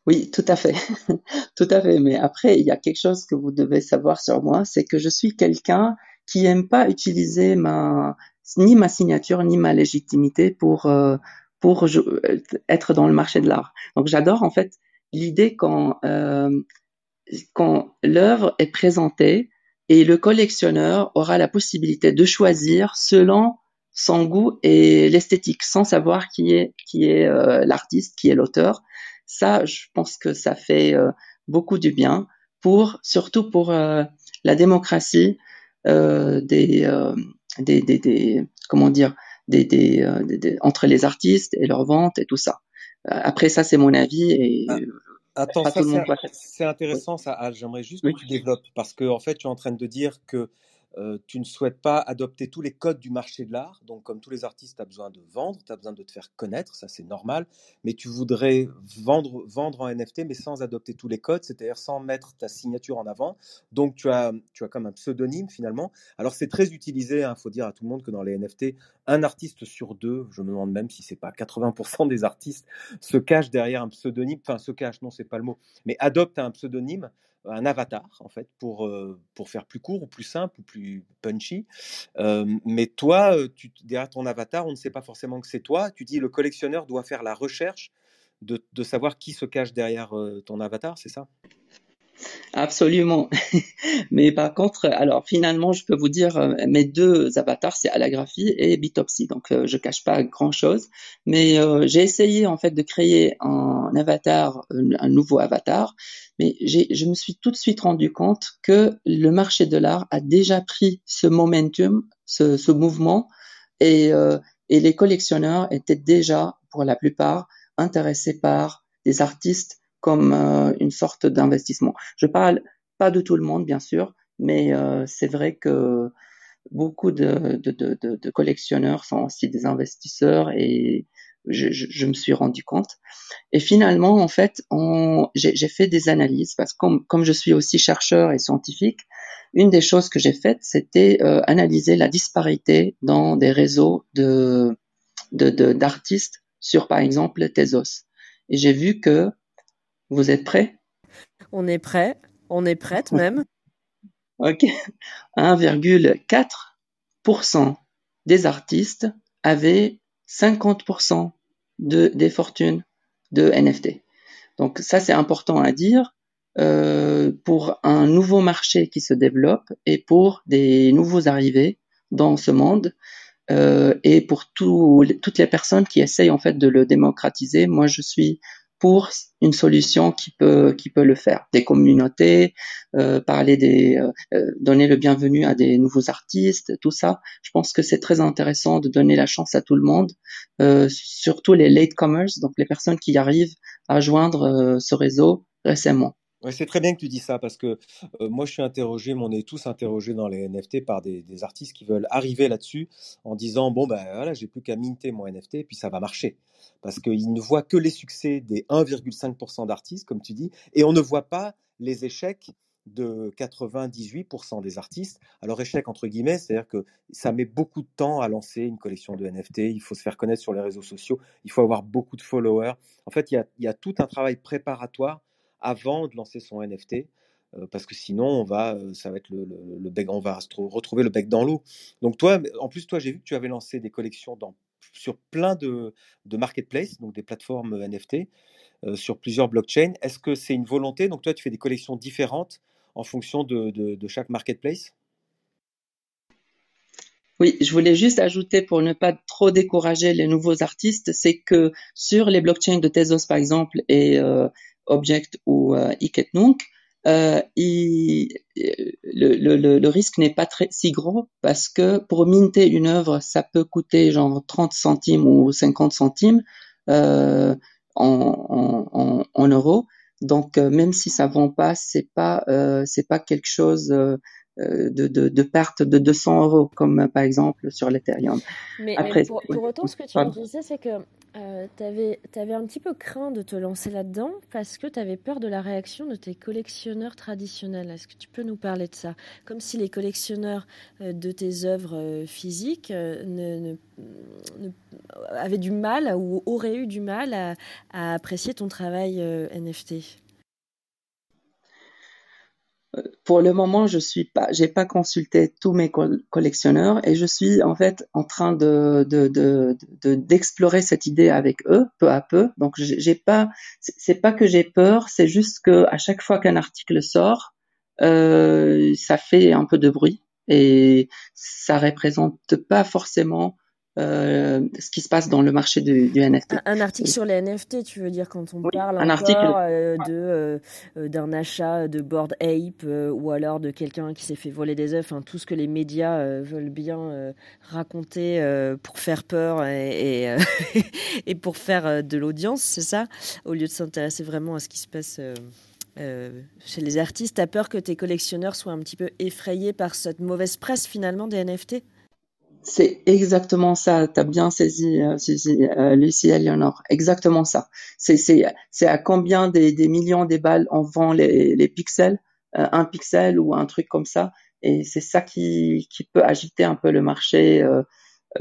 Oui, tout à fait, tout à fait. Mais après, il y a quelque chose que vous devez savoir sur moi, c'est que je suis quelqu'un qui aime pas utiliser ma ni ma signature ni ma légitimité pour pour être dans le marché de l'art. Donc j'adore en fait l'idée quand euh, l'œuvre est présentée et le collectionneur aura la possibilité de choisir selon son goût et l'esthétique, sans savoir qui est qui est euh, l'artiste, qui est l'auteur. Ça, je pense que ça fait euh, beaucoup du bien pour surtout pour euh, la démocratie des, des, des, des comment dire euh, des, entre les artistes et leurs ventes et tout ça. Euh, après, ça, c'est mon avis et ah, Attends, c'est intéressant, ça, J'aimerais juste que tu développes parce que en fait, tu es en train de dire que euh, tu ne souhaites pas adopter tous les codes du marché de l'art. Donc, comme tous les artistes, tu as besoin de vendre, tu as besoin de te faire connaître, ça c'est normal. Mais tu voudrais vendre, vendre en NFT, mais sans adopter tous les codes, c'est-à-dire sans mettre ta signature en avant. Donc, tu as, tu as comme un pseudonyme finalement. Alors, c'est très utilisé, il hein, faut dire à tout le monde que dans les NFT, un artiste sur deux, je me demande même si c'est pas 80% des artistes, se cache derrière un pseudonyme, enfin se cache, non, c'est pas le mot, mais adopte un pseudonyme un avatar en fait pour, pour faire plus court ou plus simple ou plus punchy. mais toi, tu, derrière ton avatar, on ne sait pas forcément que c'est toi. Tu dis le collectionneur doit faire la recherche de, de savoir qui se cache derrière ton avatar, c'est ça? Absolument. Mais par contre, alors finalement, je peux vous dire, euh, mes deux avatars, c'est Alagraphie et Bitopsy. Donc, euh, je cache pas grand-chose. Mais euh, j'ai essayé en fait de créer un avatar, un nouveau avatar. Mais je me suis tout de suite rendu compte que le marché de l'art a déjà pris ce momentum, ce, mouvement, et, et les collectionneurs étaient déjà, pour la plupart, intéressés par des artistes comme euh, une sorte d'investissement. Je parle pas de tout le monde, bien sûr, mais euh, c'est vrai que beaucoup de, de, de, de, collectionneurs sont aussi des investisseurs et je, je, je, me suis rendu compte. Et finalement, en fait, j'ai fait des analyses parce que comme, comme, je suis aussi chercheur et scientifique, une des choses que j'ai faites, c'était euh, analyser la disparité dans des réseaux de d'artistes sur, par exemple, Tezos. Et j'ai vu que vous êtes prêts? On est prêts. On est prête même. ok. 1,4% des artistes avaient 50% de, des fortunes de NFT. Donc ça, c'est important à dire euh, pour un nouveau marché qui se développe et pour des nouveaux arrivés dans ce monde. Euh, et pour toutes les personnes qui essayent en fait de le démocratiser, moi je suis pour une solution qui peut qui peut le faire. Des communautés, euh, parler des, euh, euh, donner le bienvenu à des nouveaux artistes, tout ça. Je pense que c'est très intéressant de donner la chance à tout le monde, surtout les latecomers, donc les personnes qui arrivent à joindre ce réseau récemment. C'est très bien que tu dis ça parce que moi je suis interrogé, mais on est tous interrogés dans les NFT par des, artistes qui veulent arriver là-dessus en disant bon ben voilà j'ai plus qu'à minter mon NFT et puis ça va marcher parce qu'ils ne voient que les succès des 1,5% d'artistes comme tu dis et on ne voit pas les échecs de 98% des artistes. Alors échec entre guillemets, c'est-à-dire que ça met beaucoup de temps à lancer une collection de NFT, il faut se faire connaître sur les réseaux sociaux, il faut avoir beaucoup de followers. En fait, il y a tout un travail préparatoire avant de lancer son NFT. Euh, parce que sinon, on va, euh, ça va être le, le, bec, on va retrouver le bec dans l'eau. Donc toi, en plus, toi, j'ai vu que tu avais lancé des collections sur plein de, de marketplaces, donc des plateformes NFT, euh, sur plusieurs blockchains. Est-ce que c'est une volonté? Donc toi, tu fais des collections différentes en fonction de, de, chaque marketplace? Oui, je voulais juste ajouter pour ne pas trop décourager les nouveaux artistes, c'est que sur les blockchains de Tezos par exemple et Object ou euh, euh, il, le, risque n'est pas très si gros parce que pour minter une œuvre, ça peut coûter genre 30 centimes ou 50 centimes. Euh, en, euros. Donc même si ça vend pas, c'est pas c'est pas quelque chose de, de, de, perte de 200 euros, comme par exemple sur l'Ethereum. Mais, Après, pour, pour, autant, ce que tu me disais, c'est que euh, tu avais, un petit peu craint de te lancer là-dedans parce que tu avais peur de la réaction de tes collectionneurs traditionnels. Est-ce que tu peux nous parler de ça? Comme si les collectionneurs euh, de tes œuvres euh, physiques ne, avaient du mal ou auraient eu du mal à, à apprécier ton travail NFT pour le moment, je suis pas, j'ai pas consulté tous mes collectionneurs et je suis en fait en train de, d'explorer cette idée avec eux peu à peu. Donc j'ai pas, c'est pas que j'ai peur, c'est juste que à chaque fois qu'un article sort, euh, ça fait un peu de bruit et ça représente pas forcément euh, ce qui se passe dans le marché du, du NFT. Un, article sur les NFT, tu veux dire quand on parle un encore euh, de euh, d'un achat de Board Ape ou alors de quelqu'un qui s'est fait voler des œufs, enfin tout ce que les médias veulent bien raconter pour faire peur et, et, et pour faire de l'audience, c'est ça, au lieu de s'intéresser vraiment à ce qui se passe. chez les artistes, t'as peur que tes collectionneurs soient un petit peu effrayés par cette mauvaise presse finalement des NFT c'est exactement ça. T'as bien saisi, euh, euh, Lucie Eleanor. Exactement ça. C'est à combien des, des millions des balles on vend les, les pixels, euh, un pixel ou un truc comme ça. Et c'est ça qui qui peut agiter un peu le marché. Euh,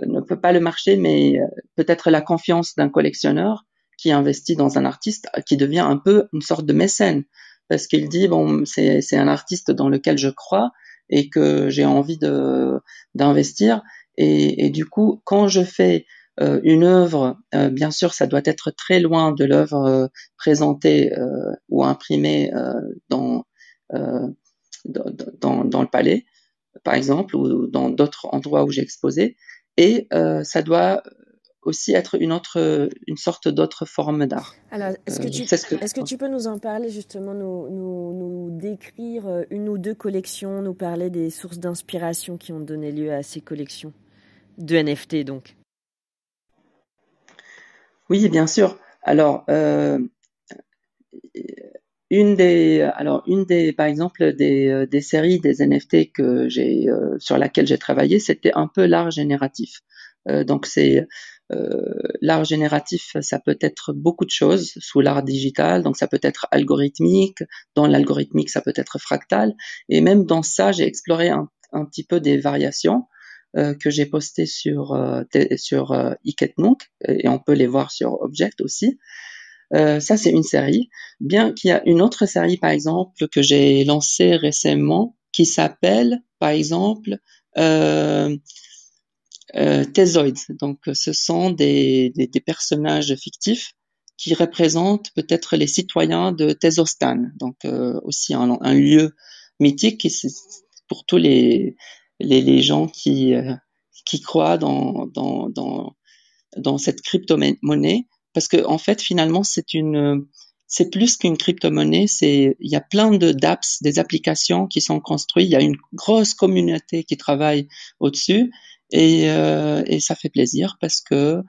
ne peut pas le marché, mais peut-être la confiance d'un collectionneur qui investit dans un artiste, qui devient un peu une sorte de mécène, parce qu'il dit bon c'est un artiste dans lequel je crois et que j'ai envie d'investir et, et, du coup, quand je fais euh, une œuvre, euh, bien sûr, ça doit être très loin de l'œuvre euh, présentée ou imprimée dans, dans, dans, le palais, par exemple, ou dans d'autres endroits où j'ai exposé. Et ça doit aussi être une autre, une sorte d'autre forme d'art. Alors, est-ce que, tu, est-ce que tu peux nous en parler justement, nous, nous, nous, décrire une ou deux collections, nous parler des sources d'inspiration qui ont donné lieu à ces collections? De NFT donc Oui, bien sûr. Alors, euh, une des, alors une des, par exemple, des, euh, séries des NFT que j'ai euh, sur laquelle j'ai travaillé, c'était un peu l'art génératif. donc c'est l'art génératif, ça peut être beaucoup de choses sous l'art digital. Donc ça peut être algorithmique. Dans l'algorithmique, ça peut être fractal. Et même dans ça, j'ai exploré un petit peu des variations. Euh, que j'ai posté sur euh, sur euh, et on peut les voir sur Object aussi. Euh, ça c'est une série. Bien qu'il y a une autre série par exemple que j'ai lancée récemment qui s'appelle par exemple euh, euh, Donc ce sont des, des, des, personnages fictifs qui représentent peut-être les citoyens de Tezostan, donc aussi un, un, lieu mythique pour tous les les, les gens qui, euh, qui croient dans, dans, dans, dans cette crypto-monnaie, parce que en fait, finalement, c'est une, c'est plus qu'une crypto-monnaie, c'est, il y a plein de d'apps, des applications qui sont construites, il y a une grosse communauté qui travaille au-dessus, et, euh, et ça fait plaisir parce que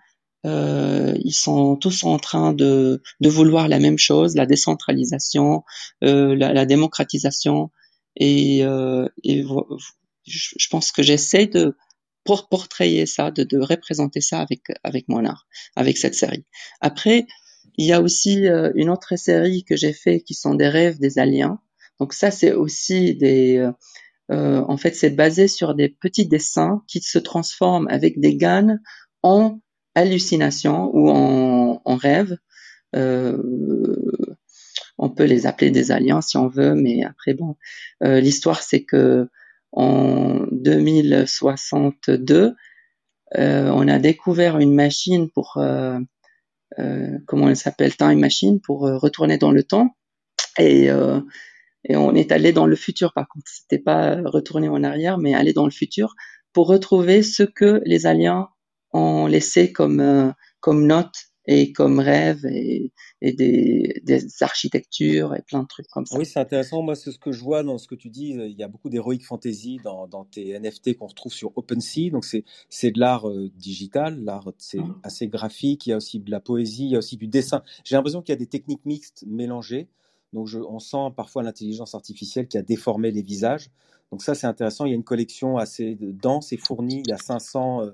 euh, ils sont tous en train de, de vouloir la même chose, la décentralisation, euh, la, la, démocratisation, et, euh, et je, pense que j'essaie de pour portrayer ça, de, de, représenter ça avec avec mon art, avec cette série. Après, il y a aussi euh, une autre série que j'ai fait qui sont des rêves des aliens. Donc ça, c'est aussi des euh, euh en fait, c'est basé sur des petits dessins qui se transforment avec des GAN en hallucination ou en, en rêve. Euh, on peut les appeler des aliens si on veut, mais après bon, l'histoire c'est que en 2062, euh, on a découvert une machine pour, euh, euh, comment elle s'appelle, time machine, pour retourner dans le temps. Et, et on est allé dans le futur, par contre. C'était pas retourner en arrière, mais aller dans le futur pour retrouver ce que les aliens ont laissé comme, comme note et comme rêve et, des, architectures et plein de trucs comme ça. Oui, c'est intéressant. Moi, c'est ce que je vois dans ce que tu dis. Il y a beaucoup d'heroic fantasy dans, tes NFT qu'on retrouve sur OpenSea. Donc, c'est de l'art euh, digital, l'art c'est mmh. assez graphique. Il y a aussi de la poésie, il y a aussi du dessin. J'ai l'impression qu'il y a des techniques mixtes mélangées. Donc, je, on sent parfois l'intelligence artificielle qui a déformé les visages. Donc, ça, c'est intéressant. Il y a une collection assez dense et fournie. Il y a 500 euh,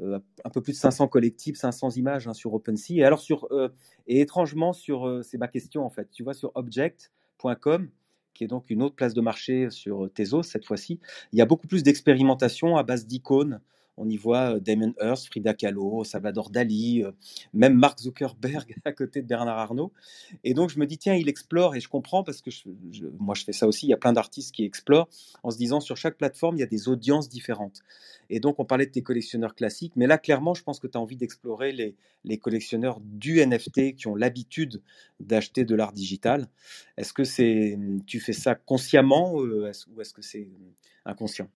un peu plus de 500 collectifs, 500 images hein, sur OpenSea. Et alors sur euh, et étrangement sur euh, c'est ma question en fait. Tu vois sur object.com qui est donc une autre place de marché sur Tezos cette fois-ci, il y a beaucoup plus d'expérimentation à base d'icônes on y voit Damon Hirst, Frida Kahlo, Salvador Dali, même Mark Zuckerberg à côté de Bernard Arnault. Et donc je me dis, tiens, il explore, et je comprends parce que moi je fais ça aussi, il y a plein d'artistes qui explorent en se disant, sur chaque plateforme, il y a des audiences différentes. Et donc on parlait de tes collectionneurs classiques, mais là clairement, je pense que tu as envie d'explorer les, les, collectionneurs du NFT qui ont l'habitude d'acheter de l'art digital. Est-ce que c'est, tu fais ça consciemment ou est-ce que c'est inconscient?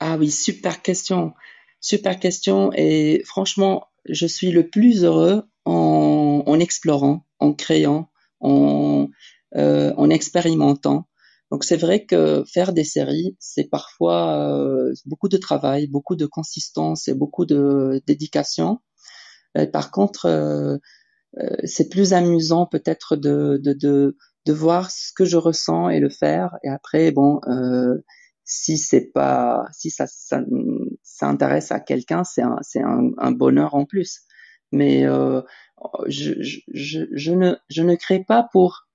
Ah oui, super question. Super question. Et franchement, je suis le plus heureux en, en explorant, en créant, en, euh, en expérimentant. Donc c'est vrai que faire des séries, c'est parfois euh, beaucoup de travail, beaucoup de consistance et beaucoup de dédication. par contre, euh, euh, c'est plus amusant peut-être de, de, de, de, voir ce que je ressens et le faire. Et après, bon, euh, si c'est pas si ça, ça, ça intéresse à quelqu'un c'est un un, bonheur en plus. Mais euh, je, je, je, ne je ne crée pas pour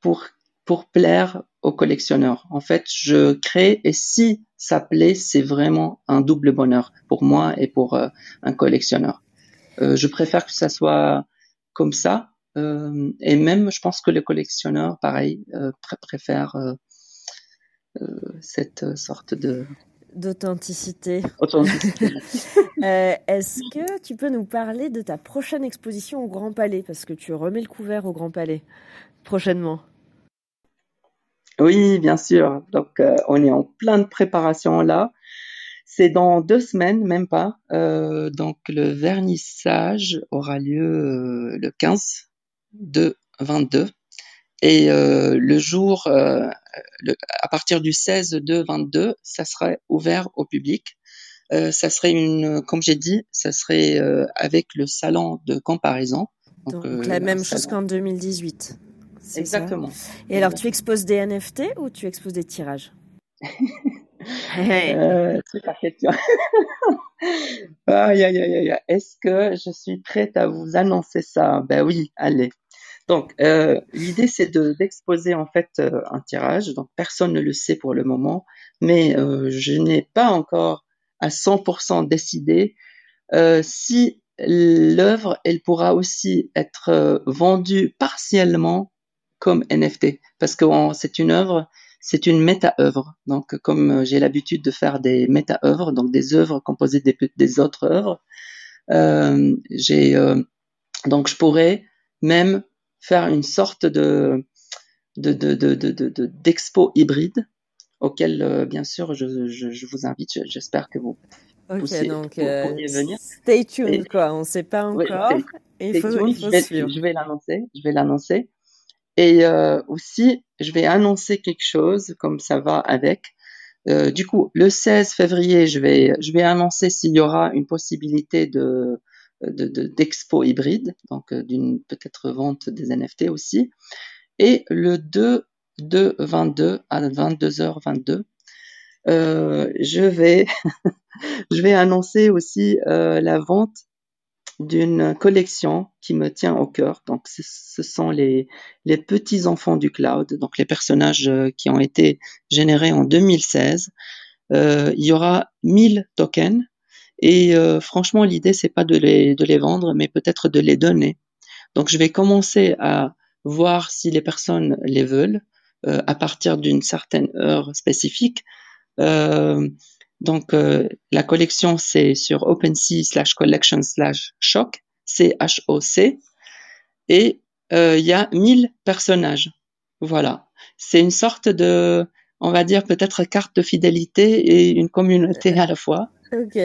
pour pour plaire aux collectionneurs en fait je crée et si ça plaît c'est vraiment un double bonheur pour moi et pour euh, un collectionneur. Euh, je préfère que ça soit comme ça. Euh, et même je pense que les collectionneurs pareil euh, préfèrent euh, cette sorte de d'authenticité. euh, Est-ce que tu peux nous parler de ta prochaine exposition au Grand Palais? Parce que tu remets le couvert au Grand Palais prochainement. Oui, bien sûr. Donc, euh, on est en plein de préparation là. C'est dans deux semaines, même pas. Euh, donc, le vernissage aura lieu euh, le 15 de 22. Et euh, le jour, euh, le, à partir du 16 de 22, ça serait ouvert au public. Euh, ça serait une, comme j'ai dit, ça serait avec le salon de comparaison. Donc, Donc la même chose qu'en 2018. Exactement. Ça? Et alors, tu exposes des NFT ou tu exposes des tirages? Euh, C'est ta question. aïe, aïe, aïe, aïe. Est-ce que je suis prête à vous annoncer ça? Ben oui, allez. Donc, euh, l'idée, c'est d'exposer en fait euh, un tirage. Donc, personne ne le sait pour le moment, mais euh, je n'ai pas encore à 100% décidé euh, si l'œuvre, elle pourra aussi être euh, vendue partiellement comme NFT, parce que c'est une œuvre, c'est une méta-œuvre. Donc, comme j'ai l'habitude de faire des méta-œuvres, donc des œuvres composées des, des autres œuvres, j'ai donc je pourrais même faire une sorte de de de de de d'expo hybride auquel euh, bien sûr je, je, je, vous invite j'espère que vous Ok, poussez, donc euh, venir. stay tuned et, quoi, on ne sait pas encore. Oui, il faut, il faut je, vais, suivre. je vais l'annoncer, je vais l'annoncer. Et euh, aussi, je vais annoncer quelque chose comme ça va avec. Du coup, le 16 février, je vais, je vais annoncer s'il y aura une possibilité de d'expo de, hybride, donc euh, d'une peut-être vente des NFT aussi. Et le 2 de 22 à 22h22, euh, je vais je vais annoncer aussi euh, la vente d'une collection qui me tient au cœur. Donc, ce, ce sont les, les petits enfants du cloud, donc les personnages euh, qui ont été générés en 2016. Euh, il y aura 1000 tokens et euh, franchement, l'idée, c'est pas de les, de les vendre, mais peut-être de les donner. Donc, je vais commencer à voir si les personnes les veulent euh, à partir d'une certaine heure spécifique. Euh, donc, euh, la collection, c'est sur OpenSea slash collection slash shock, C-H-O-C. Et euh, il y a 1000 personnages. Voilà. C'est une sorte de, on va dire peut-être carte de fidélité et une communauté à la fois. Ok.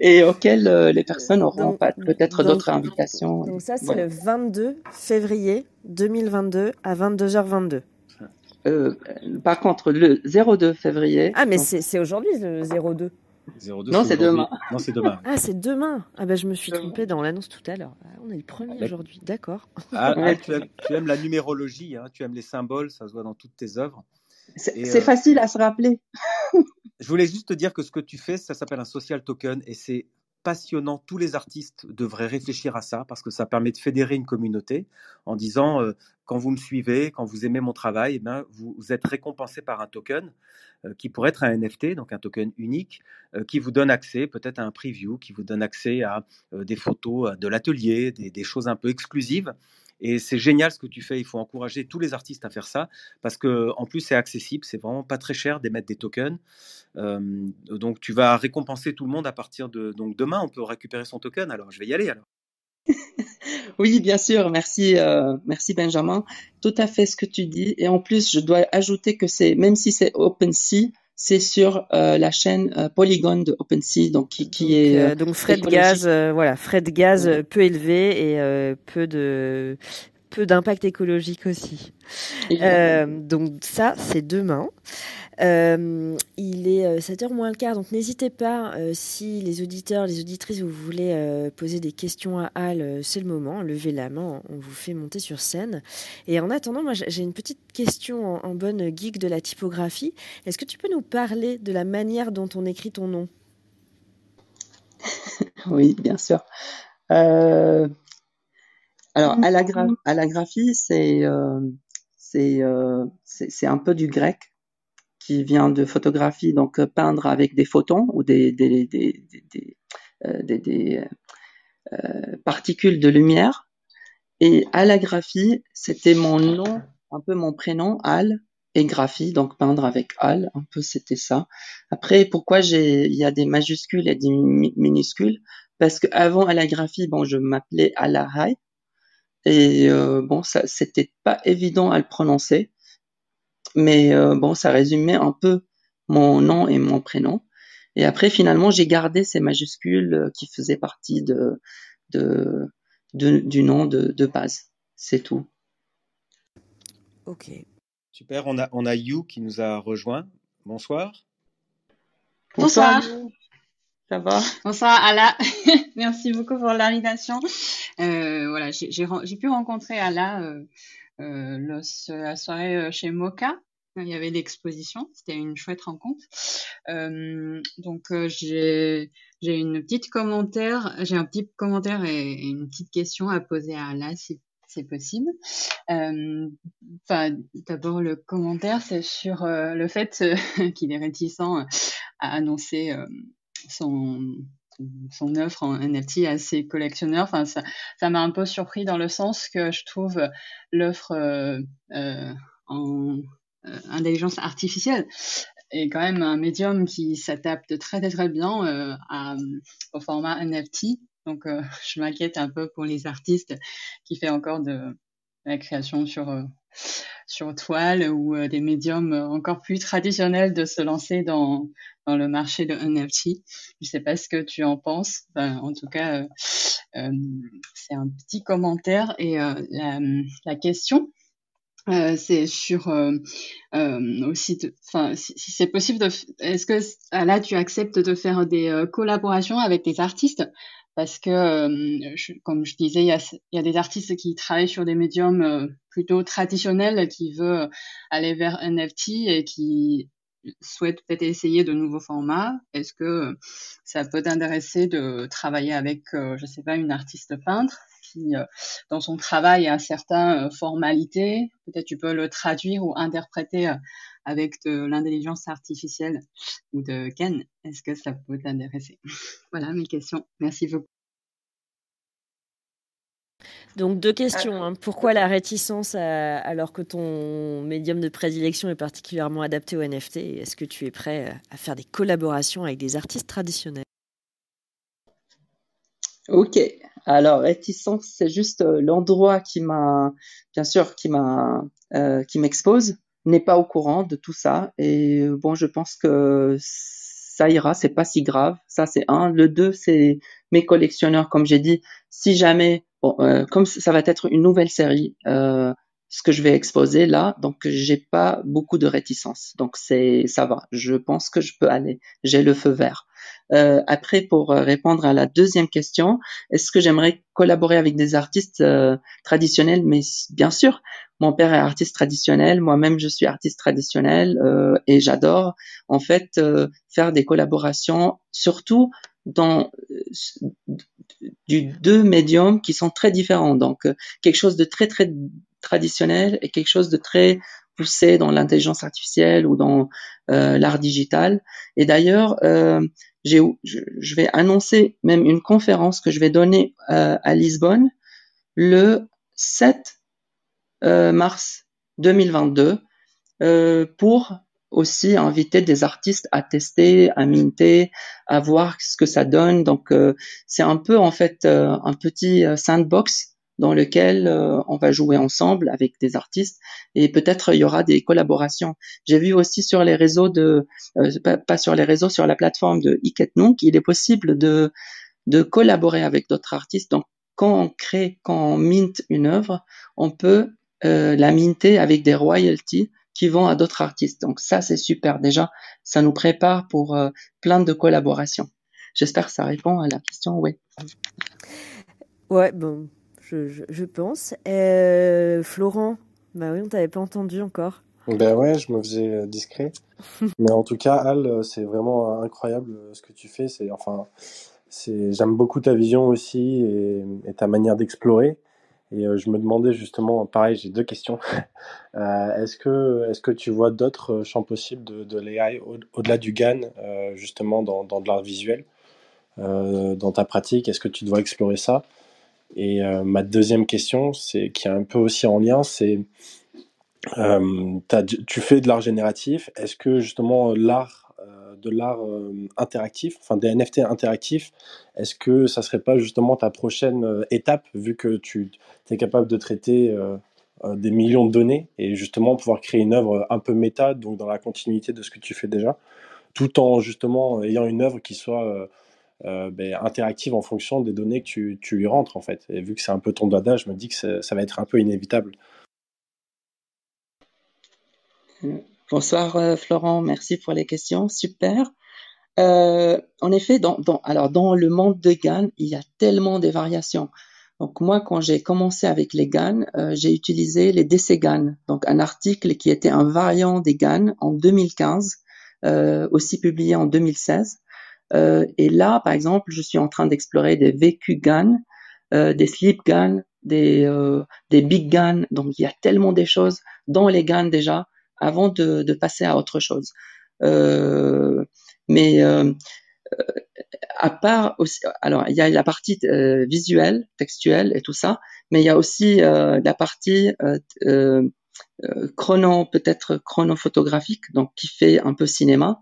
et auquel les personnes auront peut-être d'autres invitations. Donc ça, c'est le 22 février 2022 à 22h22. par contre, le 02 février. Ah, mais c'est aujourd'hui le 02 non, c'est demain. Non, c'est demain. Ah, c'est demain. Ah ben, je me suis trompée dans l'annonce tout à l'heure. Ah, on est le premier aujourd'hui, d'accord. Ah, tu, aimes, la numérologie, hein. tu aimes les symboles, ça se voit dans toutes tes œuvres. C'est euh, facile à se rappeler. je voulais juste te dire que ce que tu fais, ça s'appelle un social token et c'est passionnant. Tous les artistes devraient réfléchir à ça parce que ça permet de fédérer une communauté en disant euh, quand vous me suivez, quand vous aimez mon travail, eh ben, vous, êtes récompensé par un token euh, qui pourrait être un NFT, donc un token unique, euh, qui vous donne accès peut-être à un preview, qui vous donne accès à des photos de l'atelier, des, des, choses un peu exclusives. Et c'est génial ce que tu fais. Il faut encourager tous les artistes à faire ça parce que en plus c'est accessible, c'est vraiment pas très cher d'émettre des tokens. donc tu vas récompenser tout le monde à partir de donc demain on peut récupérer son token. Alors je vais y aller alors. oui, bien sûr. Merci, euh, merci Benjamin. Tout à fait ce que tu dis. Et en plus, je dois ajouter que c'est même si c'est OpenSea, c'est sur euh, la chaîne euh, Polygon de OpenSea, donc qui, qui est donc frais de gaz, voilà, frais de gaz peu élevés et peu de peu d'impact écologique aussi. donc ça, c'est demain. Euh, il est 7h euh, moins le quart, donc n'hésitez pas, euh, si les auditeurs, les auditrices, vous voulez poser des questions à Al, c'est le moment, levez la main, on vous fait monter sur scène. Et en attendant, moi j'ai une petite question en, bonne geek de la typographie. Est-ce que tu peux nous parler de la manière dont on écrit ton nom? Oui, bien sûr. Alors, à la, à la graphie, c'est c'est un peu du grec qui vient de photographie, donc euh, peindre avec des photons ou des, des, des, des, euh, euh, particules de lumière. Et à la graphie, c'était mon nom, un peu mon prénom, Al, et graphie, donc peindre avec Al, un peu c'était ça. Après, pourquoi j'ai, il y a des majuscules et des minuscules? Parce que avant à la graphie, bon, je m'appelais Alahai, et bon, ça, c'était pas évident à le prononcer. Mais euh, bon, ça résumait un peu mon nom et mon prénom. Et après, finalement, j'ai gardé ces majuscules euh, qui faisaient partie de, de, du nom de, de base. C'est tout. Ok. Super, on a, on a You qui nous a rejoint. Bonsoir. Bonsoir. Ça Bonsoir Ala, merci beaucoup pour l'invitation. Euh, voilà, j'ai pu rencontrer Ala euh, euh, la soirée chez Moka. Il y avait l'exposition, c'était une chouette rencontre. Euh, donc j'ai j'ai une petite commentaire, j'ai un petit commentaire et, une petite question à poser à Ala si c'est possible. Enfin, d'abord le commentaire, c'est sur le fait qu'il est réticent à annoncer son son offre en NFT à ses collectionneurs. Enfin, ça, ça m'a un peu surpris dans le sens que je trouve l'offre euh, euh, en euh, intelligence artificielle est quand même un médium qui s'adapte très très très bien à, au format NFT. Donc, je m'inquiète un peu pour les artistes qui fait encore de la création sur sur toile ou des médiums encore plus traditionnels de se lancer dans le marché de NFT. Je sais pas ce que tu en penses. en tout cas, euh, euh, c'est un petit commentaire et euh, la, question. Euh, c'est sur aussi, si c'est possible, de, est-ce que là tu acceptes de faire des collaborations avec des artistes? Parce que, comme je disais, il y a, des artistes qui travaillent sur des médiums plutôt traditionnels, qui veulent aller vers NFT et qui souhaite peut-être essayer de nouveaux formats, est-ce que ça peut t'intéresser de travailler avec, euh, je sais pas, une artiste peintre? Euh, dans son travail, a certaines euh, formalités Peut-être tu peux le traduire ou interpréter avec de l'intelligence artificielle ou de Ken. Est-ce que ça peut t'intéresser? Voilà mes questions. Merci beaucoup. Donc deux questions. Hein. Pourquoi la réticence alors que ton médium de prédilection est particulièrement adapté au NFT Est-ce que tu es prêt à faire des collaborations avec des artistes traditionnels? Ok. Alors réticence, c'est juste euh, l'endroit qui m'a, bien sûr, qui m'a, euh, qui m'expose, n'est pas au courant de tout ça. Et euh, bon, je pense que ça ira, c'est pas si grave. Ça, c'est un. Le deux, c'est mes collectionneurs, comme j'ai dit. Si jamais, bon, euh, comme ça va être une nouvelle série, euh, ce que je vais exposer là, donc j'ai pas beaucoup de réticence. Donc c'est ça va. Je pense que je peux aller. J'ai le feu vert. Euh, après, pour répondre à la deuxième question, est-ce que j'aimerais collaborer avec des artistes euh, traditionnels? Mais bien sûr, mon père est artiste traditionnel, moi-même je suis artiste traditionnel euh, et j'adore en fait euh, faire des collaborations, surtout dans du deux médiums qui sont très différents. Donc quelque chose de très très traditionnel et quelque chose de très poussé dans l'intelligence artificielle ou dans euh, l'art digital. Et d'ailleurs, euh, je, vais annoncer même une conférence que je vais donner euh, à Lisbonne le 7 euh, mars 2022 euh, pour aussi inviter des artistes à tester, à minter, à voir ce que ça donne. Donc euh, c'est un peu en fait un petit sandbox dans lequel euh, on va jouer ensemble avec des artistes et peut-être il y aura des collaborations. J'ai vu aussi sur les réseaux de, euh, pas, sur les réseaux, sur la plateforme de Iketnunk, il est possible de, collaborer avec d'autres artistes. Donc quand on crée, quand on mint une œuvre, on peut euh, la minter avec des royalties qui vont à d'autres artistes. Donc ça, c'est super. Déjà, ça nous prépare pour plein de collaborations. J'espère que ça répond à la question. Oui. Ouais, bon, je, pense. Euh, Florent, bah oui, on t'avait pas entendu encore. Ben ouais, je me faisais euh, discret. Mais en tout cas, Al, euh, c'est vraiment incroyable ce que tu fais. C'est enfin, c'est j'aime beaucoup ta vision aussi et, ta manière d'explorer. Et je me demandais justement, pareil, j'ai deux questions. est-ce que est-ce que tu vois d'autres champs possibles de, de l'AI au-delà du GAN, justement dans, dans de l'art visuel, dans ta pratique? Est-ce que tu dois explorer ça? Et euh, ma deuxième question, c'est qui est un peu aussi en lien, c'est euh, tu fais de l'art génératif. Est-ce que justement l'art euh, de l'art interactif, enfin des NFT interactifs, est-ce que ça serait pas justement ta prochaine étape vu que tu es capable de traiter des millions de données et justement pouvoir créer une œuvre un peu méta, donc dans la continuité de ce que tu fais déjà, tout en justement ayant une œuvre qui soit euh, ben, interactive en fonction des données que tu, lui rentres en fait. Et vu que c'est un peu ton dada, je me dis que ça va être un peu inévitable. Bonsoir euh, Florent, merci pour les questions, super. Euh, en effet, dans, alors dans le monde de GAN, il y a tellement de variations. Donc moi, quand j'ai commencé avec les GAN, j'ai utilisé les DC GAN, donc un article qui était un variant des GAN en 2015, euh, aussi publié en 2016. Euh, et là, par exemple, je suis en train d'explorer des VQ guns, euh, des sleep guns, des, euh, des big guns. Donc, il y a tellement des choses dans les guns déjà avant de, de passer à autre chose. Euh, mais euh, à part aussi, alors il y a la partie euh, visuelle, textuelle et tout ça, mais il y a aussi la partie chrono, peut-être chronophotographique, donc qui fait un peu cinéma.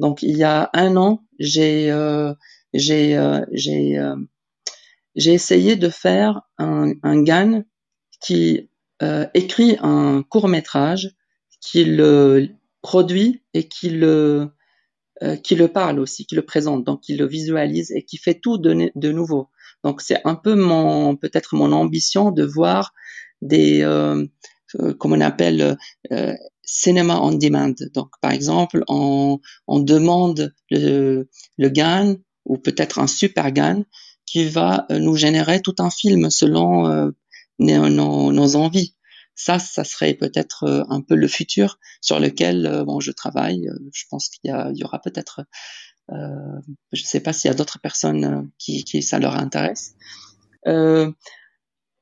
Donc il y a un an, j'ai euh, j'ai euh, j'ai euh, j'ai essayé de faire un, un GAN qui écrit un court métrage, qui le produit et qui le qui le parle aussi, qui le présente, donc qui le visualise et qui fait tout de, de nouveau. Donc c'est un peu mon peut-être mon ambition de voir des euh, comme on appelle euh, cinéma on demand. Donc, par exemple, on, on demande le, le GAN ou peut-être un super GAN qui va euh, nous générer tout un film selon euh, nos, nos, envies. Ça, ça serait peut-être euh, un peu le futur sur lequel bon, je travaille. Je pense qu'il y, y, aura peut-être, euh, je ne sais pas s'il y a d'autres personnes qui, qui ça leur intéresse.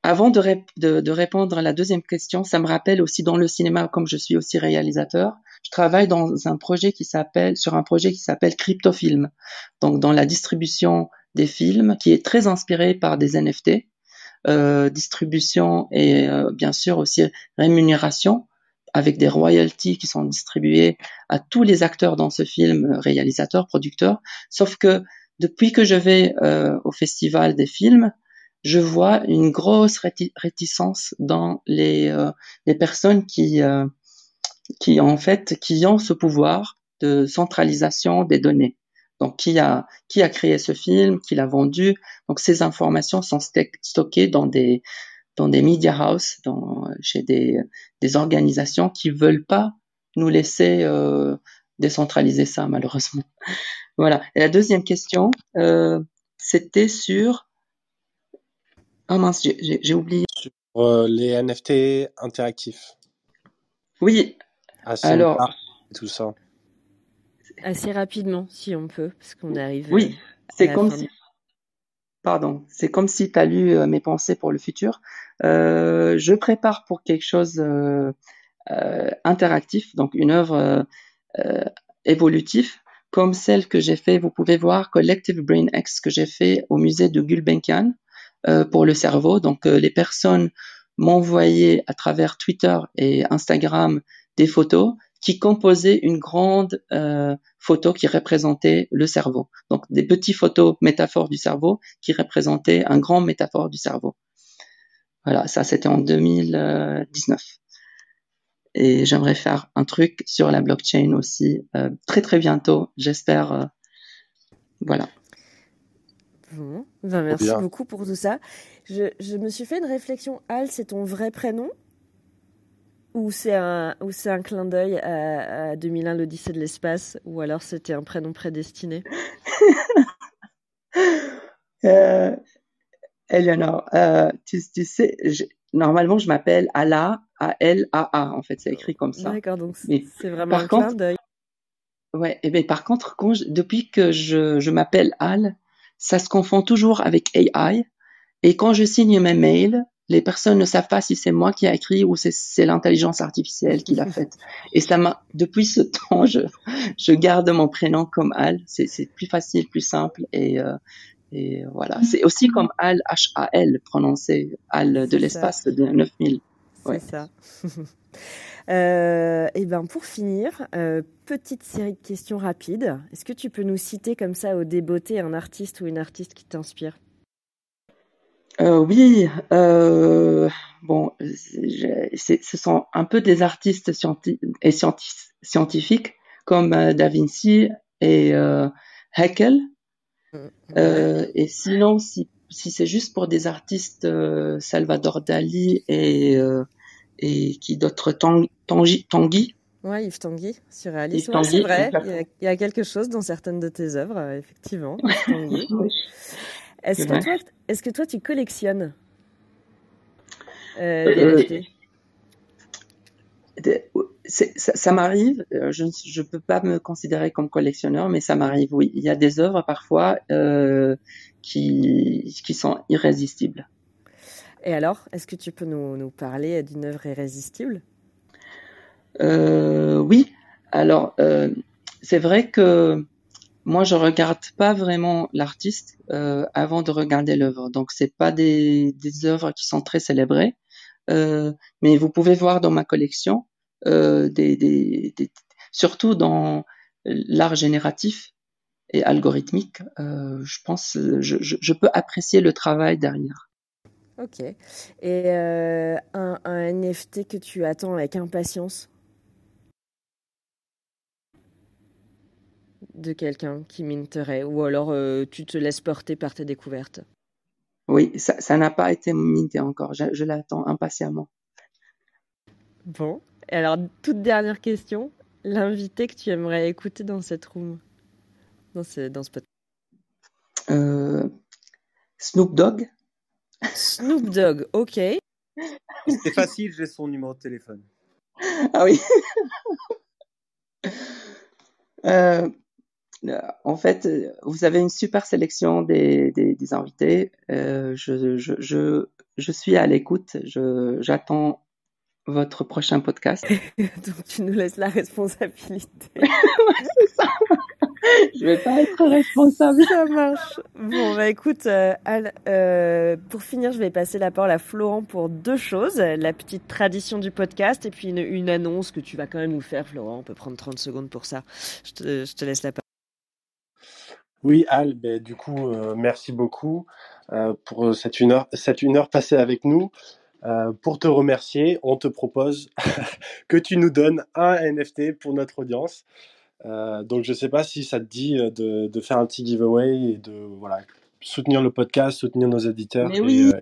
Euh, avant de, de, répondre à la deuxième question, ça me rappelle aussi dans le cinéma, comme je suis aussi réalisateur, je travaille dans un projet qui s'appelle, sur un projet qui s'appelle Cryptofilm. Donc, dans la distribution des films, qui est très inspiré par des NFT, euh, distribution et euh, bien sûr aussi rémunération avec des royalties qui sont distribuées à tous les acteurs dans ce film, réalisateurs, producteurs. Sauf que depuis que je vais euh, au festival des films, je vois une grosse réticence dans les, euh, les personnes qui, euh, qui en fait qui ont ce pouvoir de centralisation des données. Donc, qui a, qui a créé ce film, qui l'a vendu. Donc, ces informations sont stockées dans des, dans des media houses, dans, chez des, des organisations qui veulent pas nous laisser euh, décentraliser ça, malheureusement. voilà. Et la deuxième question, euh, c'était sur... Ah mince, j'ai oublié. Sur euh, les NFT interactifs. Oui. Alors, tout ça. Assez rapidement, si on peut, parce qu'on arrive. Oui, c'est comme si. Pardon, c'est comme si tu as lu euh, mes pensées pour le futur. Euh, je prépare pour quelque chose euh, interactif, donc une œuvre évolutive, comme celle que j'ai fait. Vous pouvez voir Collective Brain X que j'ai fait au musée de Gulbenkian pour le cerveau. Donc les personnes m'envoyaient à travers Twitter et Instagram des photos qui composait une grande euh, photo qui représentait le cerveau. Donc des petites photos métaphores du cerveau qui représentaient un grand métaphore du cerveau. Voilà, ça c'était en 2019. Et j'aimerais faire un truc sur la blockchain aussi euh, très très bientôt, j'espère. Euh, voilà. Ben merci beaucoup pour tout ça. Je, je me suis fait une réflexion. Al, c'est ton vrai prénom? Ou c'est un, ou c'est un clin d'œil à, 2001, l'Odyssée de l'espace, ou alors c'était un prénom prédestiné? Euh, Eleanor, euh, tu, sais, normalement je m'appelle Ala, A-L-A-A, en fait, c'est écrit comme ça. D'accord, donc c'est vraiment un clin d'œil. Ouais, et eh ben par contre, quand depuis que je, je m'appelle Al, ça se confond toujours avec AI. Et quand je signe mes mails, les personnes ne savent pas si c'est moi qui ai écrit ou c'est l'intelligence artificielle qui l'a faite. Et ça m'a, depuis ce temps, je, je garde mon prénom comme Al. C'est plus facile, plus simple et, euh, et voilà. C'est aussi comme Al, H-A-L, prononcé Al de l'espace de 9000. Ouais. C'est ça. euh, et ben pour finir, euh, petite série de questions rapides. Est-ce que tu peux nous citer comme ça au débeauté un artiste ou une artiste qui t'inspire? Euh, oui, bon, ce sont un peu des artistes et scientifiques comme Da Vinci et Haeckel. Euh, et sinon, si, si c'est juste pour des artistes, Salvador Dali et, et qui d'autres, Tanguy, Tanguy. Ouais, Yves Tanguy, surréaliste. Ouais, c'est vrai, il y, a, il y, a, quelque chose dans certaines de tes œuvres, effectivement. Est-ce que, toi, est que toi, tu collectionnes euh, des euh, ça, m'arrive, euh, je ne peux pas me considérer comme collectionneur, mais ça m'arrive, oui. Il y a des œuvres parfois euh, qui, qui sont irrésistibles. Et alors, est-ce que tu peux nous, parler d'une œuvre irrésistible? Euh, Oui. Alors, euh, c'est vrai que moi, je regarde pas vraiment l'artiste euh, avant de regarder l'œuvre. Donc, c'est pas des, œuvres qui sont très célébrées, euh, mais vous pouvez voir dans ma collection euh, des, des, surtout dans l'art génératif et algorithmique. Euh, je pense, je, je, je, peux apprécier le travail derrière. Ok. Et euh, un, un NFT que tu attends avec impatience? De quelqu'un qui minterait ou alors euh, tu te laisses porter par tes découvertes? Oui, ça n'a pas été minté encore. Je, je l'attends impatiemment. Bon. Et alors, toute dernière question. L'invité que tu aimerais écouter dans cette room Dans ce, dans ce podcast euh, Snoop Dogg? Snoop Dogg, ok. C'est facile, j'ai son numéro de téléphone. Ah oui. euh, en fait, vous avez une super sélection des, des, des invités. Euh, je, je, je, je, suis à l'écoute. J'attends votre prochain podcast. Donc tu nous laisses la responsabilité. c'est ça. Je vais pas être responsable. Ça marche. Bon, bah écoute, euh, Al, euh, pour finir, je vais passer la parole à Florent pour deux choses. La petite tradition du podcast et puis une, une annonce que tu vas quand même nous faire, Florent. On peut prendre 30 secondes pour ça. Je te, je te laisse la parole. Oui, Al, ben, du coup, euh, merci beaucoup euh, pour cette une, heure, cette une heure passée avec nous. Euh, pour te remercier, on te propose que tu nous donnes un NFT pour notre audience. Donc je sais pas si ça te dit de, de, faire un petit giveaway et de voilà soutenir le podcast, soutenir nos éditeurs. Mais oui.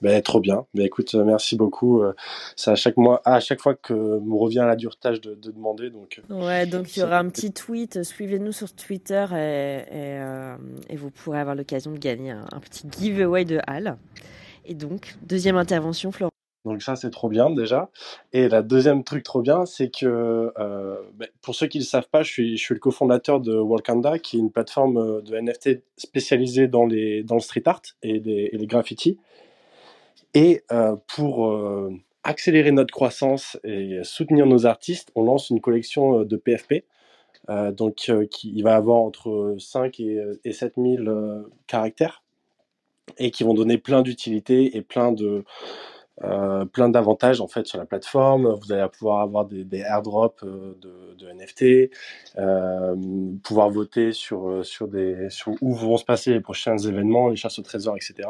Ben, trop bien. Ben, écoute, euh, merci beaucoup. Euh, c'est à chaque mois, à chaque fois que me revient la dure tâche de, demander. Donc, euh, ouais, donc il y aura un petit tweet. Suivez-nous sur Twitter et, et, vous pourrez avoir l'occasion de gagner un, petit giveaway de Hal. Et donc, deuxième intervention, Florent. Donc ça, c'est trop bien déjà. Et la deuxième truc trop bien, c'est que ben, pour ceux qui ne le savent pas, je suis, je suis le cofondateur de Walkanda, qui est une plateforme de NFT spécialisée dans, les, dans le street art et, et les graffitis. Et euh, pour euh, accélérer notre croissance et soutenir nos artistes, on lance une collection euh, de PFP. donc, qui va avoir entre 5 et, et 7 000 caractères et qui vont donner plein d'utilités et plein de, euh, plein d'avantages en fait sur la plateforme. Vous allez pouvoir avoir des, airdrops euh, de, de, NFT, euh, pouvoir voter sur euh, sur des sur où vont se passer les prochains événements, les chasses au trésor, etc.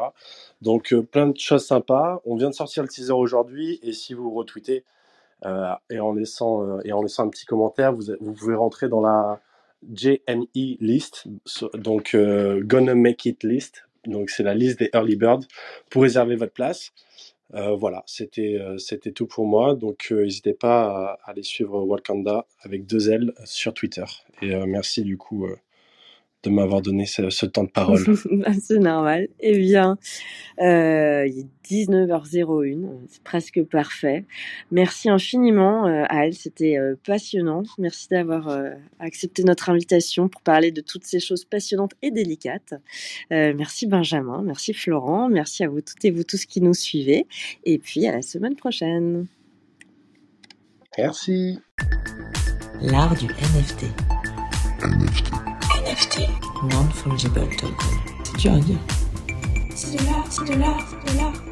Donc plein de choses sympas. On vient de sortir le teaser aujourd'hui et si vous retweetez et en laissant et en laissant un petit commentaire, vous, vous pouvez rentrer dans la JME list, donc Gonna Make It list. Donc c'est la liste des early birds pour réserver votre place. Euh, voilà, c'était euh, c'était tout pour moi. Donc euh, n'hésitez pas à, aller suivre Wakanda avec deux L sur Twitter. Et merci du coup de m'avoir donné ce, temps de parole. Bah, c'est normal. Eh bien, euh, il est 19h01, c'est presque parfait. Merci infiniment, euh, Al, c'était euh, passionnant. Merci d'avoir euh, accepté notre invitation pour parler de toutes ces choses passionnantes et délicates. merci Benjamin, merci Florent, merci à vous toutes et vous tous qui nous suivez. Et puis à la semaine prochaine. Merci. L'art du NFT. NFT. Non-fungible token. C'est dur à dire. C'est de l'art, c'est de l'art, c'est de l'art.